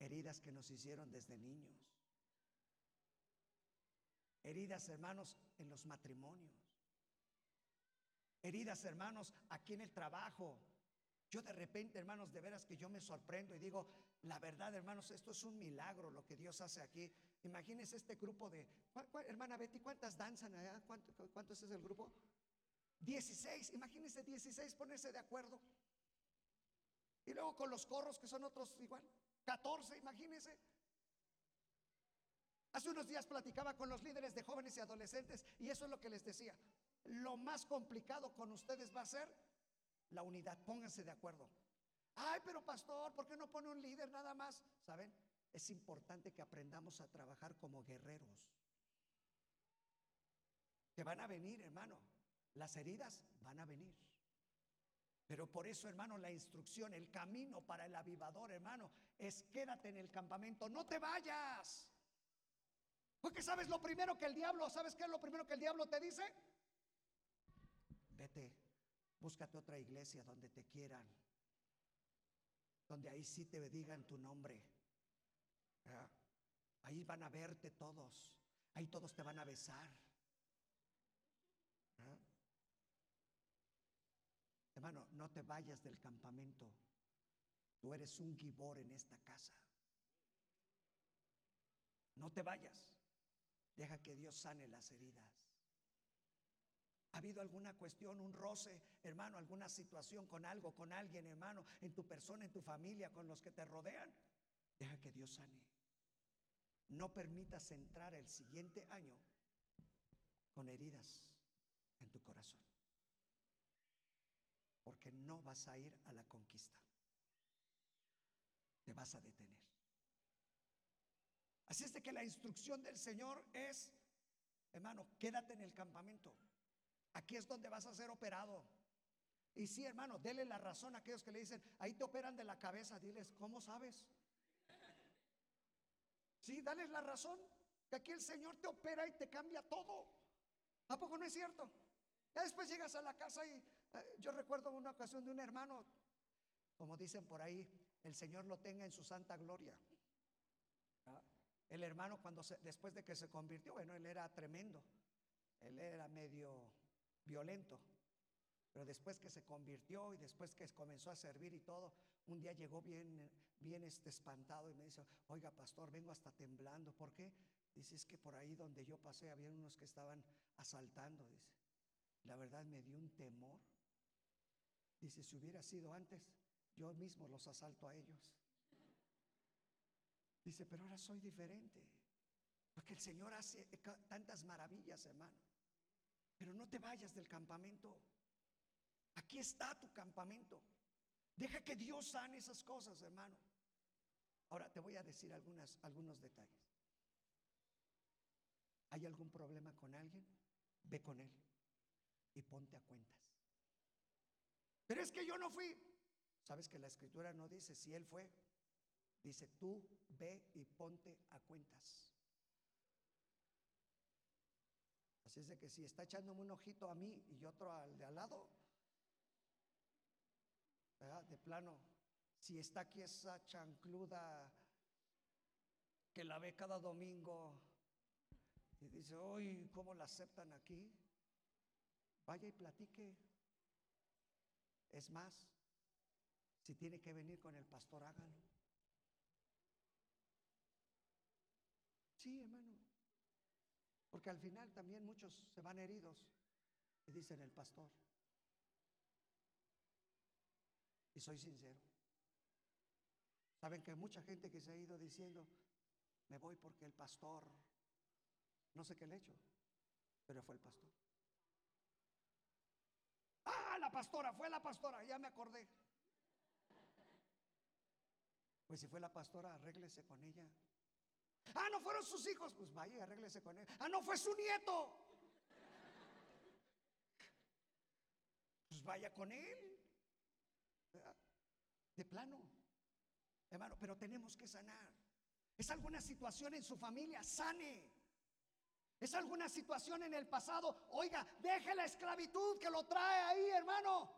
Heridas que nos hicieron desde niños. Heridas, hermanos, en los matrimonios. Heridas, hermanos, aquí en el trabajo. Yo de repente, hermanos, de veras que yo me sorprendo y digo, la verdad, hermanos, esto es un milagro lo que Dios hace aquí. Imagínense este grupo de, hermana Betty, ¿cuántas danzan allá? ¿Cuánto, ¿Cuántos es el grupo? 16, imagínense 16 ponerse de acuerdo. Y luego con los corros, que son otros igual. 14, imagínense. Hace unos días platicaba con los líderes de jóvenes y adolescentes y eso es lo que les decía. Lo más complicado con ustedes va a ser la unidad. Pónganse de acuerdo. Ay, pero pastor, ¿por qué no pone un líder nada más? ¿Saben? Es importante que aprendamos a trabajar como guerreros. Que van a venir, hermano. Las heridas van a venir. Pero por eso, hermano, la instrucción, el camino para el avivador, hermano, es quédate en el campamento, no te vayas. Porque sabes lo primero que el diablo, ¿sabes qué es lo primero que el diablo te dice? Vete, búscate otra iglesia donde te quieran, donde ahí sí te digan tu nombre. Ahí van a verte todos, ahí todos te van a besar. Hermano, no te vayas del campamento. Tú eres un gibor en esta casa. No te vayas. Deja que Dios sane las heridas. ¿Ha habido alguna cuestión, un roce, hermano, alguna situación con algo, con alguien, hermano, en tu persona, en tu familia, con los que te rodean? Deja que Dios sane. No permitas entrar el siguiente año con heridas en tu corazón. Porque no vas a ir a la conquista. Te vas a detener. Así es de que la instrucción del Señor es, hermano, quédate en el campamento. Aquí es donde vas a ser operado. Y sí, hermano, dele la razón a aquellos que le dicen, ahí te operan de la cabeza. Diles, ¿cómo sabes? Sí, dales la razón. Que aquí el Señor te opera y te cambia todo. ¿A poco no es cierto? Ya después llegas a la casa y yo recuerdo una ocasión de un hermano, como dicen por ahí, el Señor lo tenga en su santa gloria. El hermano cuando después de que se convirtió, bueno, él era tremendo, él era medio violento, pero después que se convirtió y después que comenzó a servir y todo, un día llegó bien, bien este espantado y me dice, oiga pastor, vengo hasta temblando, ¿por qué? Dice, es que por ahí donde yo pasé había unos que estaban asaltando, dice. La verdad me dio un temor. Dice, si hubiera sido antes, yo mismo los asalto a ellos. Dice, pero ahora soy diferente. Porque el Señor hace tantas maravillas, hermano. Pero no te vayas del campamento. Aquí está tu campamento. Deja que Dios sane esas cosas, hermano. Ahora te voy a decir algunos detalles. ¿Hay algún problema con alguien? Ve con él y ponte a cuentas. Pero que yo no fui. ¿Sabes que la escritura no dice si él fue? Dice, tú ve y ponte a cuentas. Así es de que si está echándome un ojito a mí y otro al de al lado, de plano, si está aquí esa chancluda que la ve cada domingo y dice, hoy, ¿cómo la aceptan aquí? Vaya y platique. Es más, si tiene que venir con el pastor, hágalo. Sí, hermano. Porque al final también muchos se van heridos y dicen el pastor. Y soy sincero. Saben que hay mucha gente que se ha ido diciendo, me voy porque el pastor, no sé qué le he hecho, pero fue el pastor. La pastora, fue la pastora, ya me acordé. Pues si fue la pastora, arréglese con ella. Ah, no fueron sus hijos. Pues vaya arréglese con él. Ah, no fue su nieto. Pues vaya con él. De plano. Hermano, pero tenemos que sanar. Es alguna situación en su familia, sane. Es alguna situación en el pasado. Oiga, deje la esclavitud que lo trae ahí, hermano.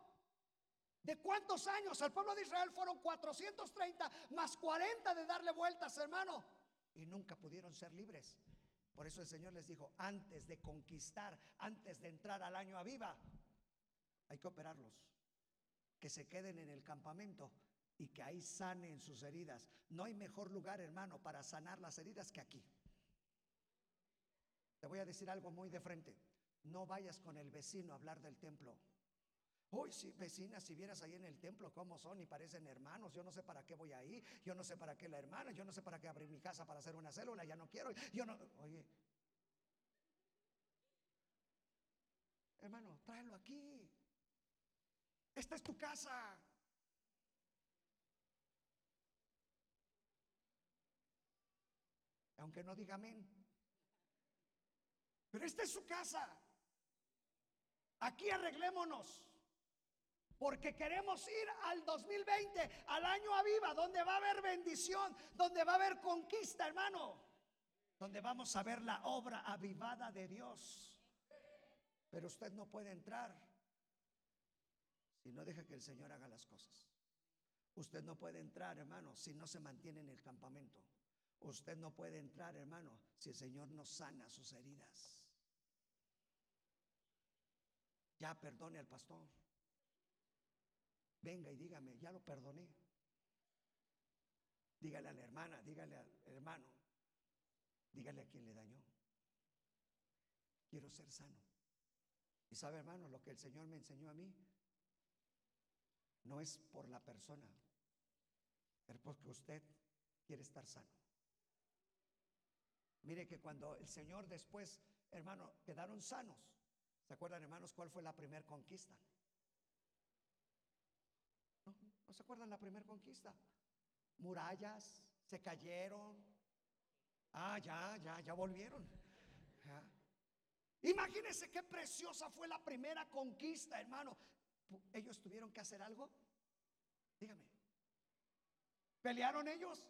¿De cuántos años? Al pueblo de Israel fueron 430 más 40 de darle vueltas, hermano y nunca pudieron ser libres. Por eso el Señor les dijo, antes de conquistar, antes de entrar al año a viva, hay que operarlos, que se queden en el campamento y que ahí sanen sus heridas. No hay mejor lugar, hermano, para sanar las heridas que aquí. Te voy a decir algo muy de frente. No vayas con el vecino a hablar del templo. Uy, sí, vecinas, si vieras ahí en el templo cómo son y parecen hermanos, yo no sé para qué voy ahí, yo no sé para qué la hermana, yo no sé para qué abrir mi casa para hacer una célula, ya no quiero, yo no, oye, hermano, tráelo aquí, esta es tu casa. Aunque no diga amén. Pero esta es su casa. Aquí arreglémonos. Porque queremos ir al 2020, al año aviva, donde va a haber bendición, donde va a haber conquista, hermano. Donde vamos a ver la obra avivada de Dios. Pero usted no puede entrar si no deja que el Señor haga las cosas. Usted no puede entrar, hermano, si no se mantiene en el campamento. Usted no puede entrar, hermano, si el Señor no sana sus heridas. Ya perdone al pastor. Venga y dígame, ya lo perdoné. Dígale a la hermana, dígale al hermano, dígale a quien le dañó. Quiero ser sano. Y sabe, hermano, lo que el Señor me enseñó a mí no es por la persona, es porque usted quiere estar sano. Mire que cuando el Señor después, hermano, quedaron sanos. ¿Se acuerdan, hermanos, cuál fue la primera conquista? ¿No? ¿No se acuerdan la primera conquista? Murallas se cayeron. Ah, ya, ya, ya volvieron. Imagínense qué preciosa fue la primera conquista, hermano. ¿Ellos tuvieron que hacer algo? Dígame. ¿Pelearon ellos?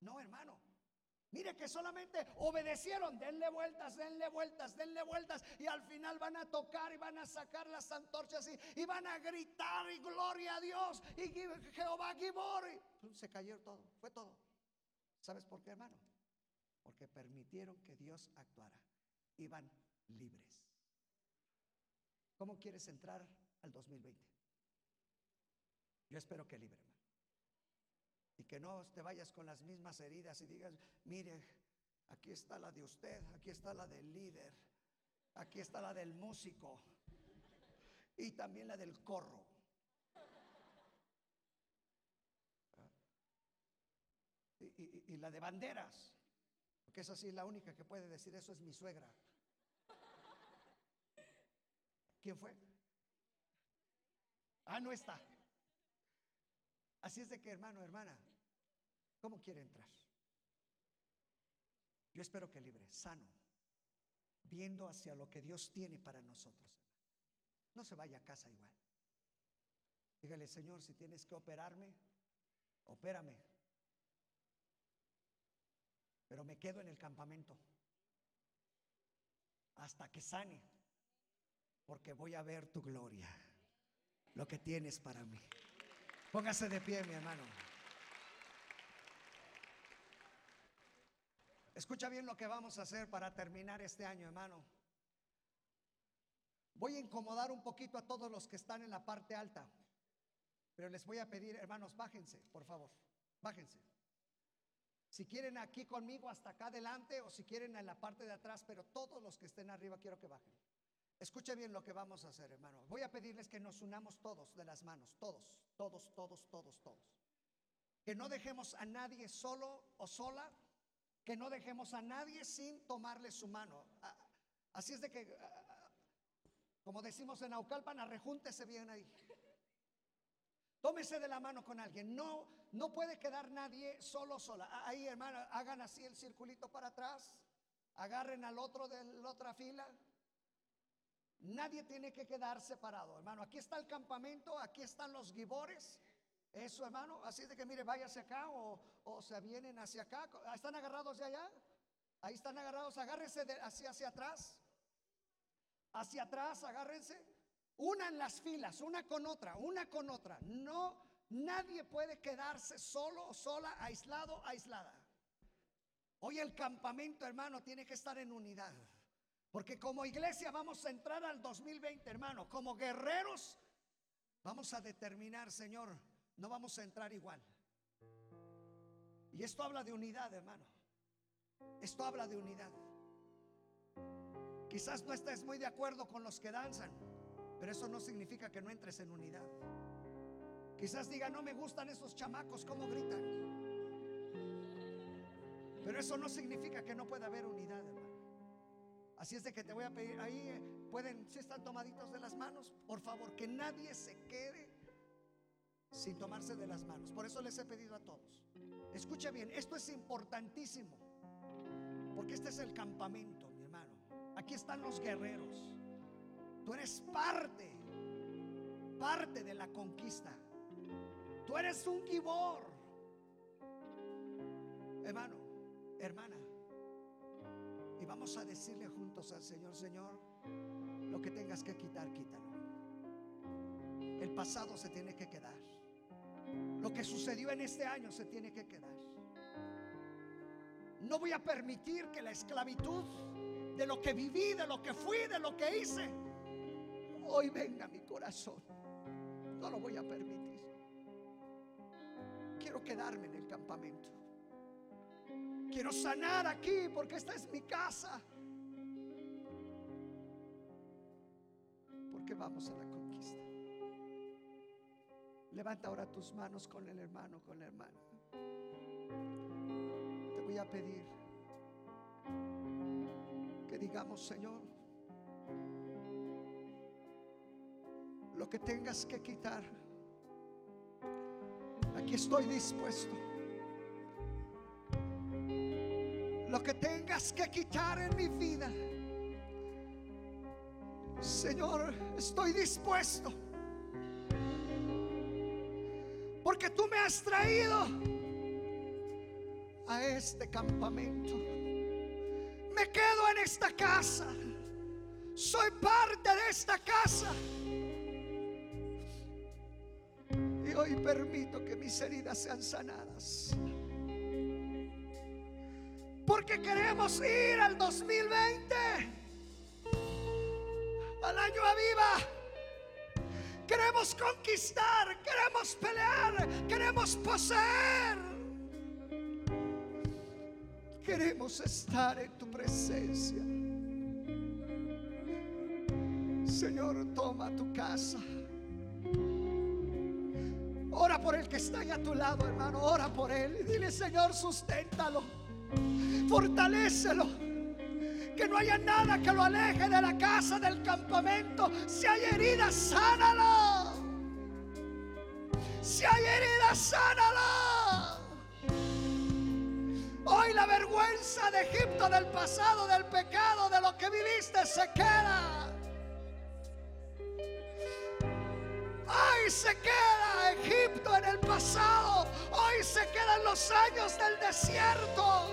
No, hermano. Mire que solamente obedecieron, denle vueltas, denle vueltas, denle vueltas y al final van a tocar y van a sacar las antorchas y, van a gritar y gloria a Dios y Jehová Gibor. se cayó todo, fue todo. ¿Sabes por qué, hermano? Porque permitieron que Dios actuara. Iban libres. ¿Cómo quieres entrar al 2020? Yo espero que libre, Y que no te vayas con las mismas heridas y digas, mire, aquí está la de usted, aquí está la del líder, aquí está la del músico y también la del corro. Y, y la de banderas, porque esa sí es la única que puede decir eso es mi suegra. ¿Quién fue? Ah, no está. Así es de que, hermano, hermana, ¿cómo quiere entrar? Yo espero que libre, sano, viendo hacia lo que Dios tiene para nosotros. No se vaya a casa igual. Dígale, Señor, si tienes que operarme, opérame. Pero me quedo en el campamento hasta que sane, porque voy a ver tu gloria, lo que tienes para mí. Póngase de pie, mi hermano. Escucha bien lo que vamos a hacer para terminar este año, hermano. Voy a incomodar un poquito a todos los que están en la parte alta, pero les voy a pedir, hermanos, bájense, por favor, bájense. Si quieren aquí conmigo hasta acá adelante o si quieren en la parte de atrás, pero todos los que estén arriba quiero que bajen. Escuche bien lo que vamos a hacer, hermano. Voy a pedirles que nos unamos todos de las manos, todos, todos, todos, todos, todos. Que no dejemos a nadie solo o sola, que no dejemos a nadie sin tomarle su mano. Ah, así es de que, ah, ah, como decimos en Aucalpan, arrejúntese bien ahí. Tómese de la mano con alguien. No, no puede quedar nadie solo sola. Ahí, hermano, hagan así el circulito para atrás. Agarren al otro de la otra fila. Nadie tiene que quedar separado, hermano. Aquí está el campamento, aquí están los gibores. Eso, hermano. Así de que, mire, vaya hacia acá o, se vienen hacia acá. ¿Están agarrados de allá? Ahí están agarrados. Agárrense de, hacia, hacia atrás. Hacia atrás, agárrense. Unan las filas, una con otra, una con otra. No, nadie puede quedarse solo, sola, aislado, aislada. Hoy el campamento, hermano, tiene que estar en unidad. Porque como iglesia vamos a entrar al 2020, hermano. Como guerreros vamos a determinar, Señor, no vamos a entrar igual. Y esto habla de unidad, hermano. Esto habla de unidad. Quizás no estés muy de acuerdo con los que danzan. Pero eso no significa que no entres en unidad. Quizás diga, no me gustan esos chamacos, cómo gritan. Pero eso no significa que no pueda haber unidad, hermano. Así es de que te voy a pedir, ahí eh, pueden, si están tomaditos de las manos, por favor, que nadie se quede sin tomarse de las manos. Por eso les he pedido a todos. Escucha bien, esto es importantísimo. Porque este es el campamento, mi hermano. Aquí están los guerreros. Tú eres parte, parte de la conquista. Tú eres un gibor. Hermano, hermana. Y vamos a decirle juntos al Señor, Señor, lo que tengas que quitar, quítalo. El pasado se tiene que quedar. Lo que sucedió en este año se tiene que quedar. No voy a permitir que la esclavitud de lo que viví, de lo que fui, de lo que hice, hoy venga mi corazón. No lo voy a permitir. Quiero quedarme en el campamento. Quiero sanar aquí porque esta es mi casa. Porque vamos a la. Levanta ahora tus manos con el hermano, con la hermana. Te voy a pedir que digamos, Señor, lo que tengas que quitar. Aquí estoy dispuesto. Lo que tengas que quitar en mi vida. Señor, estoy dispuesto. Has traído a este campamento. Me quedo en esta casa. Soy parte de esta casa. Y hoy permito que mis heridas sean sanadas. Porque queremos ir al 2020. Al año aviva. Queremos conquistar, queremos pelear, queremos poseer. Queremos estar en tu presencia. Señor, toma tu casa. Ora por el que está ahí a tu lado, hermano. Ora por él. Y dile, Señor, susténtalo. Fortalécelo. Que no haya nada que lo aleje de la casa, del campamento. Si hay heridas, sánalo. Si hay heridas, sánala. Hoy la vergüenza de Egipto, del pasado, del pecado, de lo que viviste, se queda. Hoy se queda Egipto en el pasado. Hoy se quedan los años del desierto.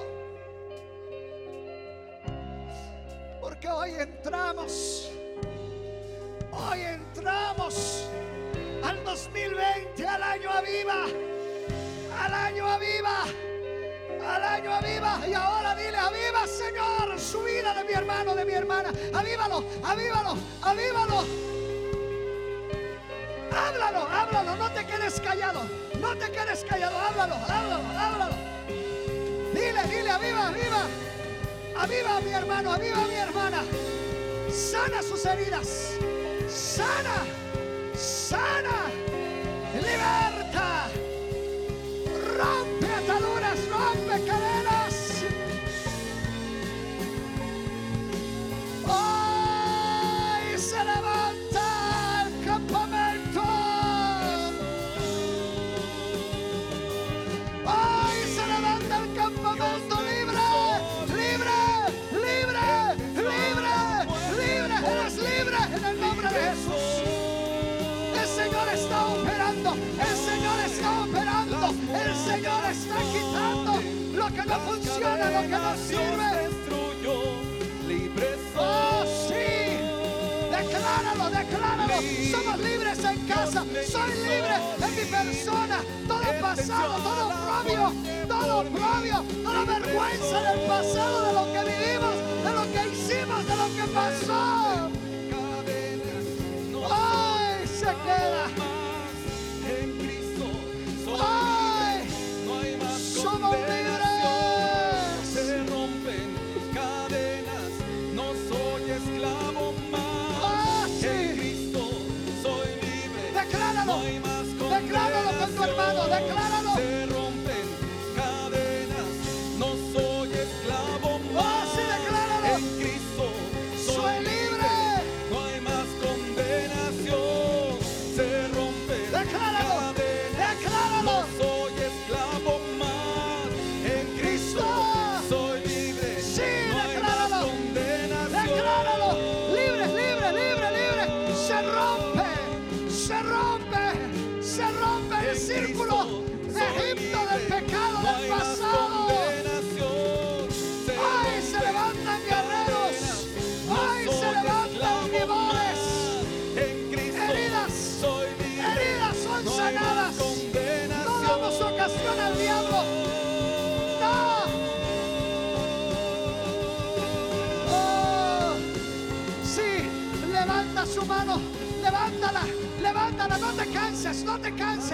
Porque hoy entramos. Hoy entramos al 2020, al año aviva. Al año aviva. Al año aviva. Y ahora dile, aviva Señor su vida de mi hermano, de mi hermana. Avívalo, avívalo, avívalo. Háblalo, háblalo, no te quedes callado. No te quedes callado, háblalo, háblalo, háblalo. Dile, dile, aviva, aviva. Aviva a mi hermano, aviva a mi hermana. Sana sus heridas. Sana, sana, liberta. Señor está quitando lo que no funciona, lo que no sirve. libre Oh, sí. Decláralo, decláralo. Somos libres en casa. Soy libre en mi persona. Todo pasado, todo propio, todo propio, toda vergüenza del pasado, de lo que vivimos, de lo que hicimos, de lo que pasó. Hoy se queda.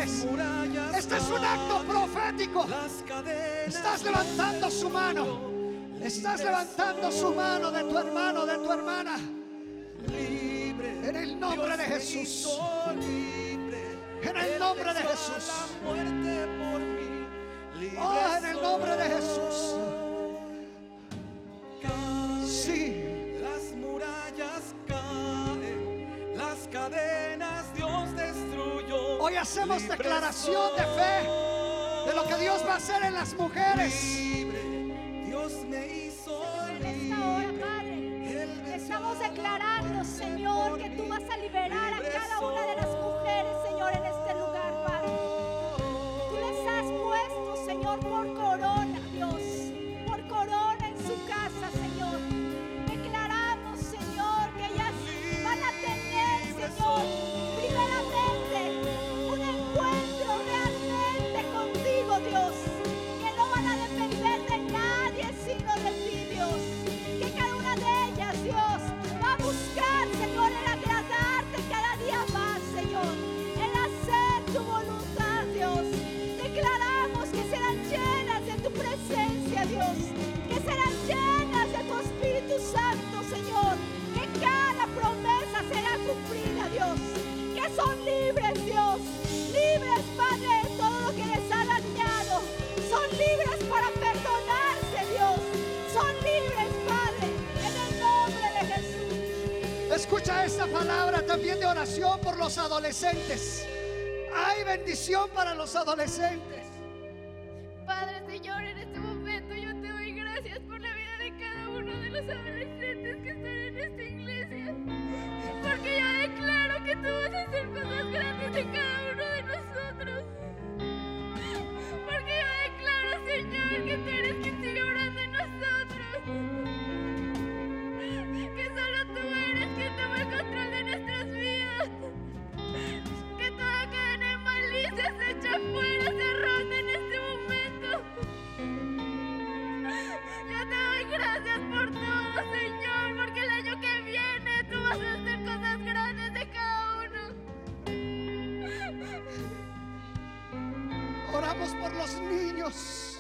Este es un acto profético. Estás levantando su mano. Estás levantando su mano de tu hermano, de tu hermana. libre. En el nombre de Jesús. En el nombre de Jesús. Oh, en el nombre de. Jesús. Sí. Hoy hacemos declaración de fe de lo que Dios va a hacer en las mujeres. Dios me hizo En esta hora, libre. Padre, Él venció estamos declarando, Señor, que tú vas a liberar a cada una de las Esta palabra también de oración por los adolescentes. Hay bendición para los adolescentes. Por los niños.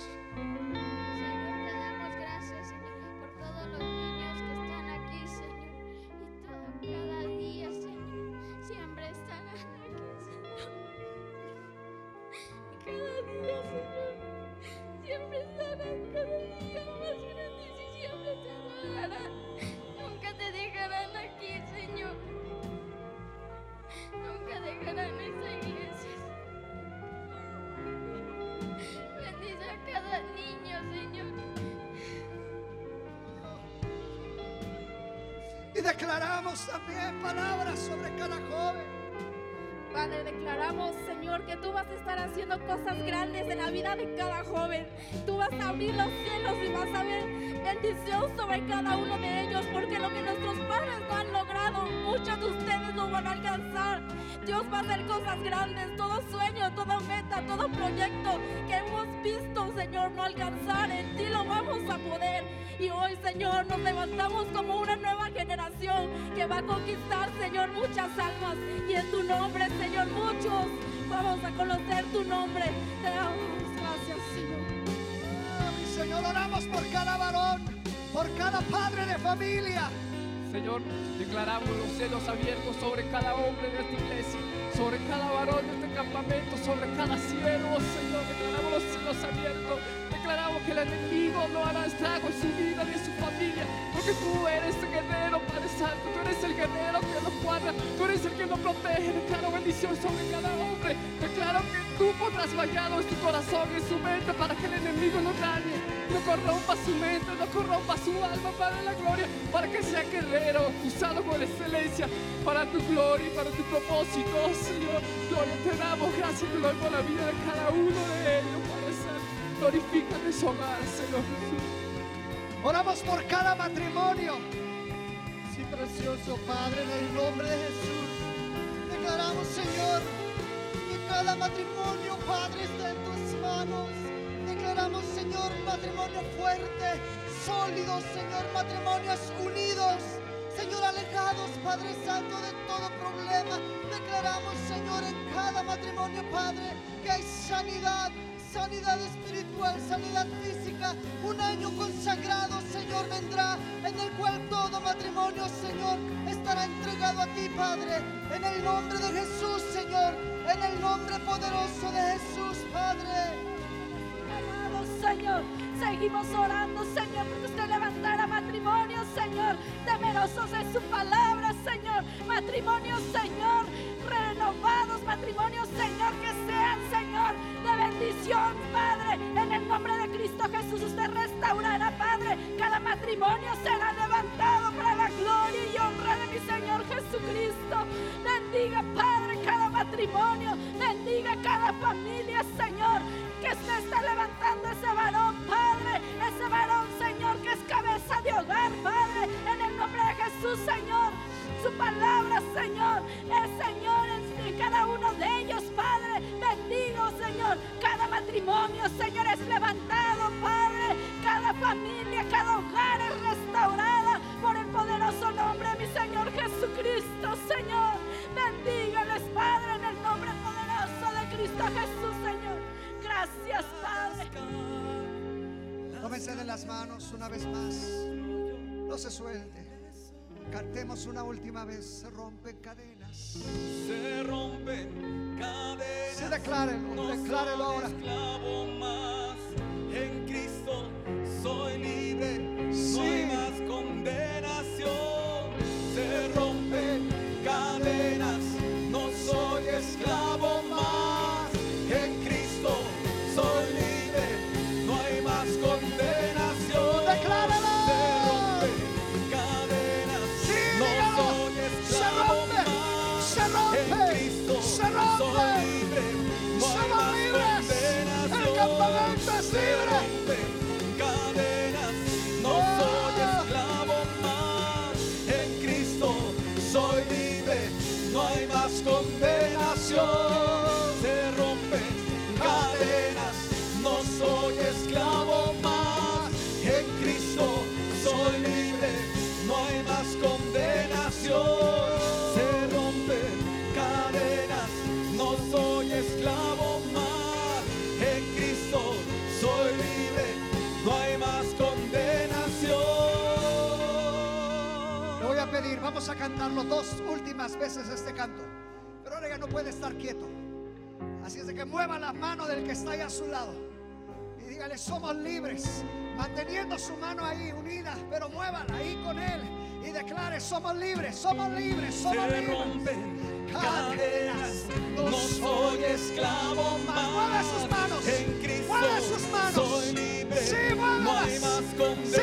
Señor, declaramos los cielos abiertos sobre cada hombre de esta iglesia, sobre cada varón de este campamento, sobre cada siervo, Señor. Declaramos los cielos abiertos. Declaramos que el enemigo no hará estrago en su vida ni en su familia, porque tú eres el guerrero, Padre Santo. Tú eres el guerrero que nos guarda, tú eres el que nos protege. Declaro bendición sobre cada hombre. Declaro que tú pondrás vallado en su corazón y en su mente para que el enemigo no dañe, corrompa su mente, no corrompa su alma, Padre de la gloria, para que sea guerrero, usado con excelencia para tu gloria y para tu propósito, Señor. Gloria te damos, gracias te doy por la vida de cada uno de ellos, Padre Santo. Glorifícate su hogar, Señor Jesús. Oramos por cada matrimonio. Sí, precioso Padre, en el nombre de Jesús. Declaramos, Señor, que cada matrimonio, Padre, está en tus manos. Declaramos, Señor, matrimonio fuerte, sólido, Señor, matrimonios unidos. Señor, alejados, Padre Santo, de todo problema. Declaramos, Señor, en cada matrimonio, Padre, que hay sanidad, sanidad espiritual, sanidad física. Un año consagrado, Señor, vendrá en el cual todo matrimonio, Señor, estará entregado a ti, Padre. En el nombre de Jesús, Señor. En el nombre poderoso de Jesús, Padre. Señor, seguimos orando, Señor, porque usted levantara matrimonios, Señor, temerosos de su palabra, Señor, matrimonios, Señor, renovados, matrimonios, Señor, que sean, Señor, de bendición, Padre, en el nombre de Cristo Jesús, usted restaurará, Padre, cada matrimonio será levantado para la gloria y honra de mi Señor Jesucristo. Bendiga, Padre, cada matrimonio, bendiga cada familia, Señor, que está levantando ese varón, Padre, ese varón, Señor, que es cabeza de hogar, Padre, en el nombre de Jesús, Señor. Su palabra, Señor, es Señor en cada uno de ellos, Padre. Bendigo, Señor, cada matrimonio, Señor, es levantado, Padre. Cada familia, cada hogar es restaurada por el poderoso nombre de mi Señor Jesucristo, Señor. Bendígales, Padre, en el nombre poderoso de Cristo Jesús. Gracias, Padre. Tómense de las manos una vez más. No se suelte. Cantemos una última vez. Se rompen cadenas. Se rompen cadenas. Sí, declárenlo, No declárelo soy ahora. esclavo más. En Cristo soy libre. No Sí. hay más condenación. Vamos a cantarlo dos últimas veces este canto. Pero ahora ya no puede estar quieto. Así es de que mueva la mano del que está ahí a su lado. Y dígale, somos libres. Manteniendo su mano ahí unida, pero muévala ahí con él. Y declare, somos libres, somos libres, somos Se libres. rompen Cadenas, no soy esclavo más. Mueve sus manos. En Cristo Mueve sus manos. soy libre. Sí, no hay más Sí,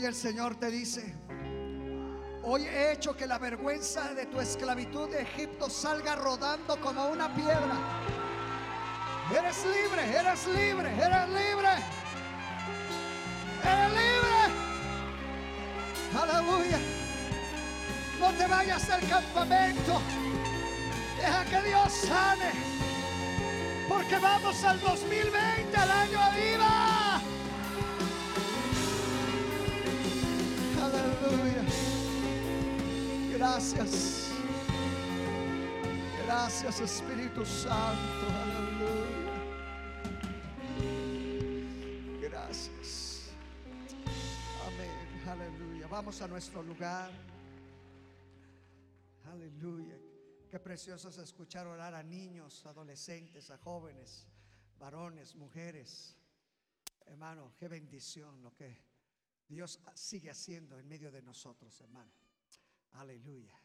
hoy el Señor te dice, hoy he hecho que la vergüenza de tu esclavitud de Egipto salga rodando como una piedra. Eres libre, eres libre, eres libre. Eres libre. Aleluya. No te vayas al campamento. Deja que Dios sane. Porque vamos al 2020, al año viva. Gracias. Gracias Espíritu Santo. Aleluya. Gracias. Amén. Aleluya. Vamos a nuestro lugar. Aleluya. Qué precioso es escuchar orar a niños, adolescentes, a jóvenes, varones, mujeres. Hermano, qué bendición lo que Dios sigue haciendo en medio de nosotros, hermano. Aleluya.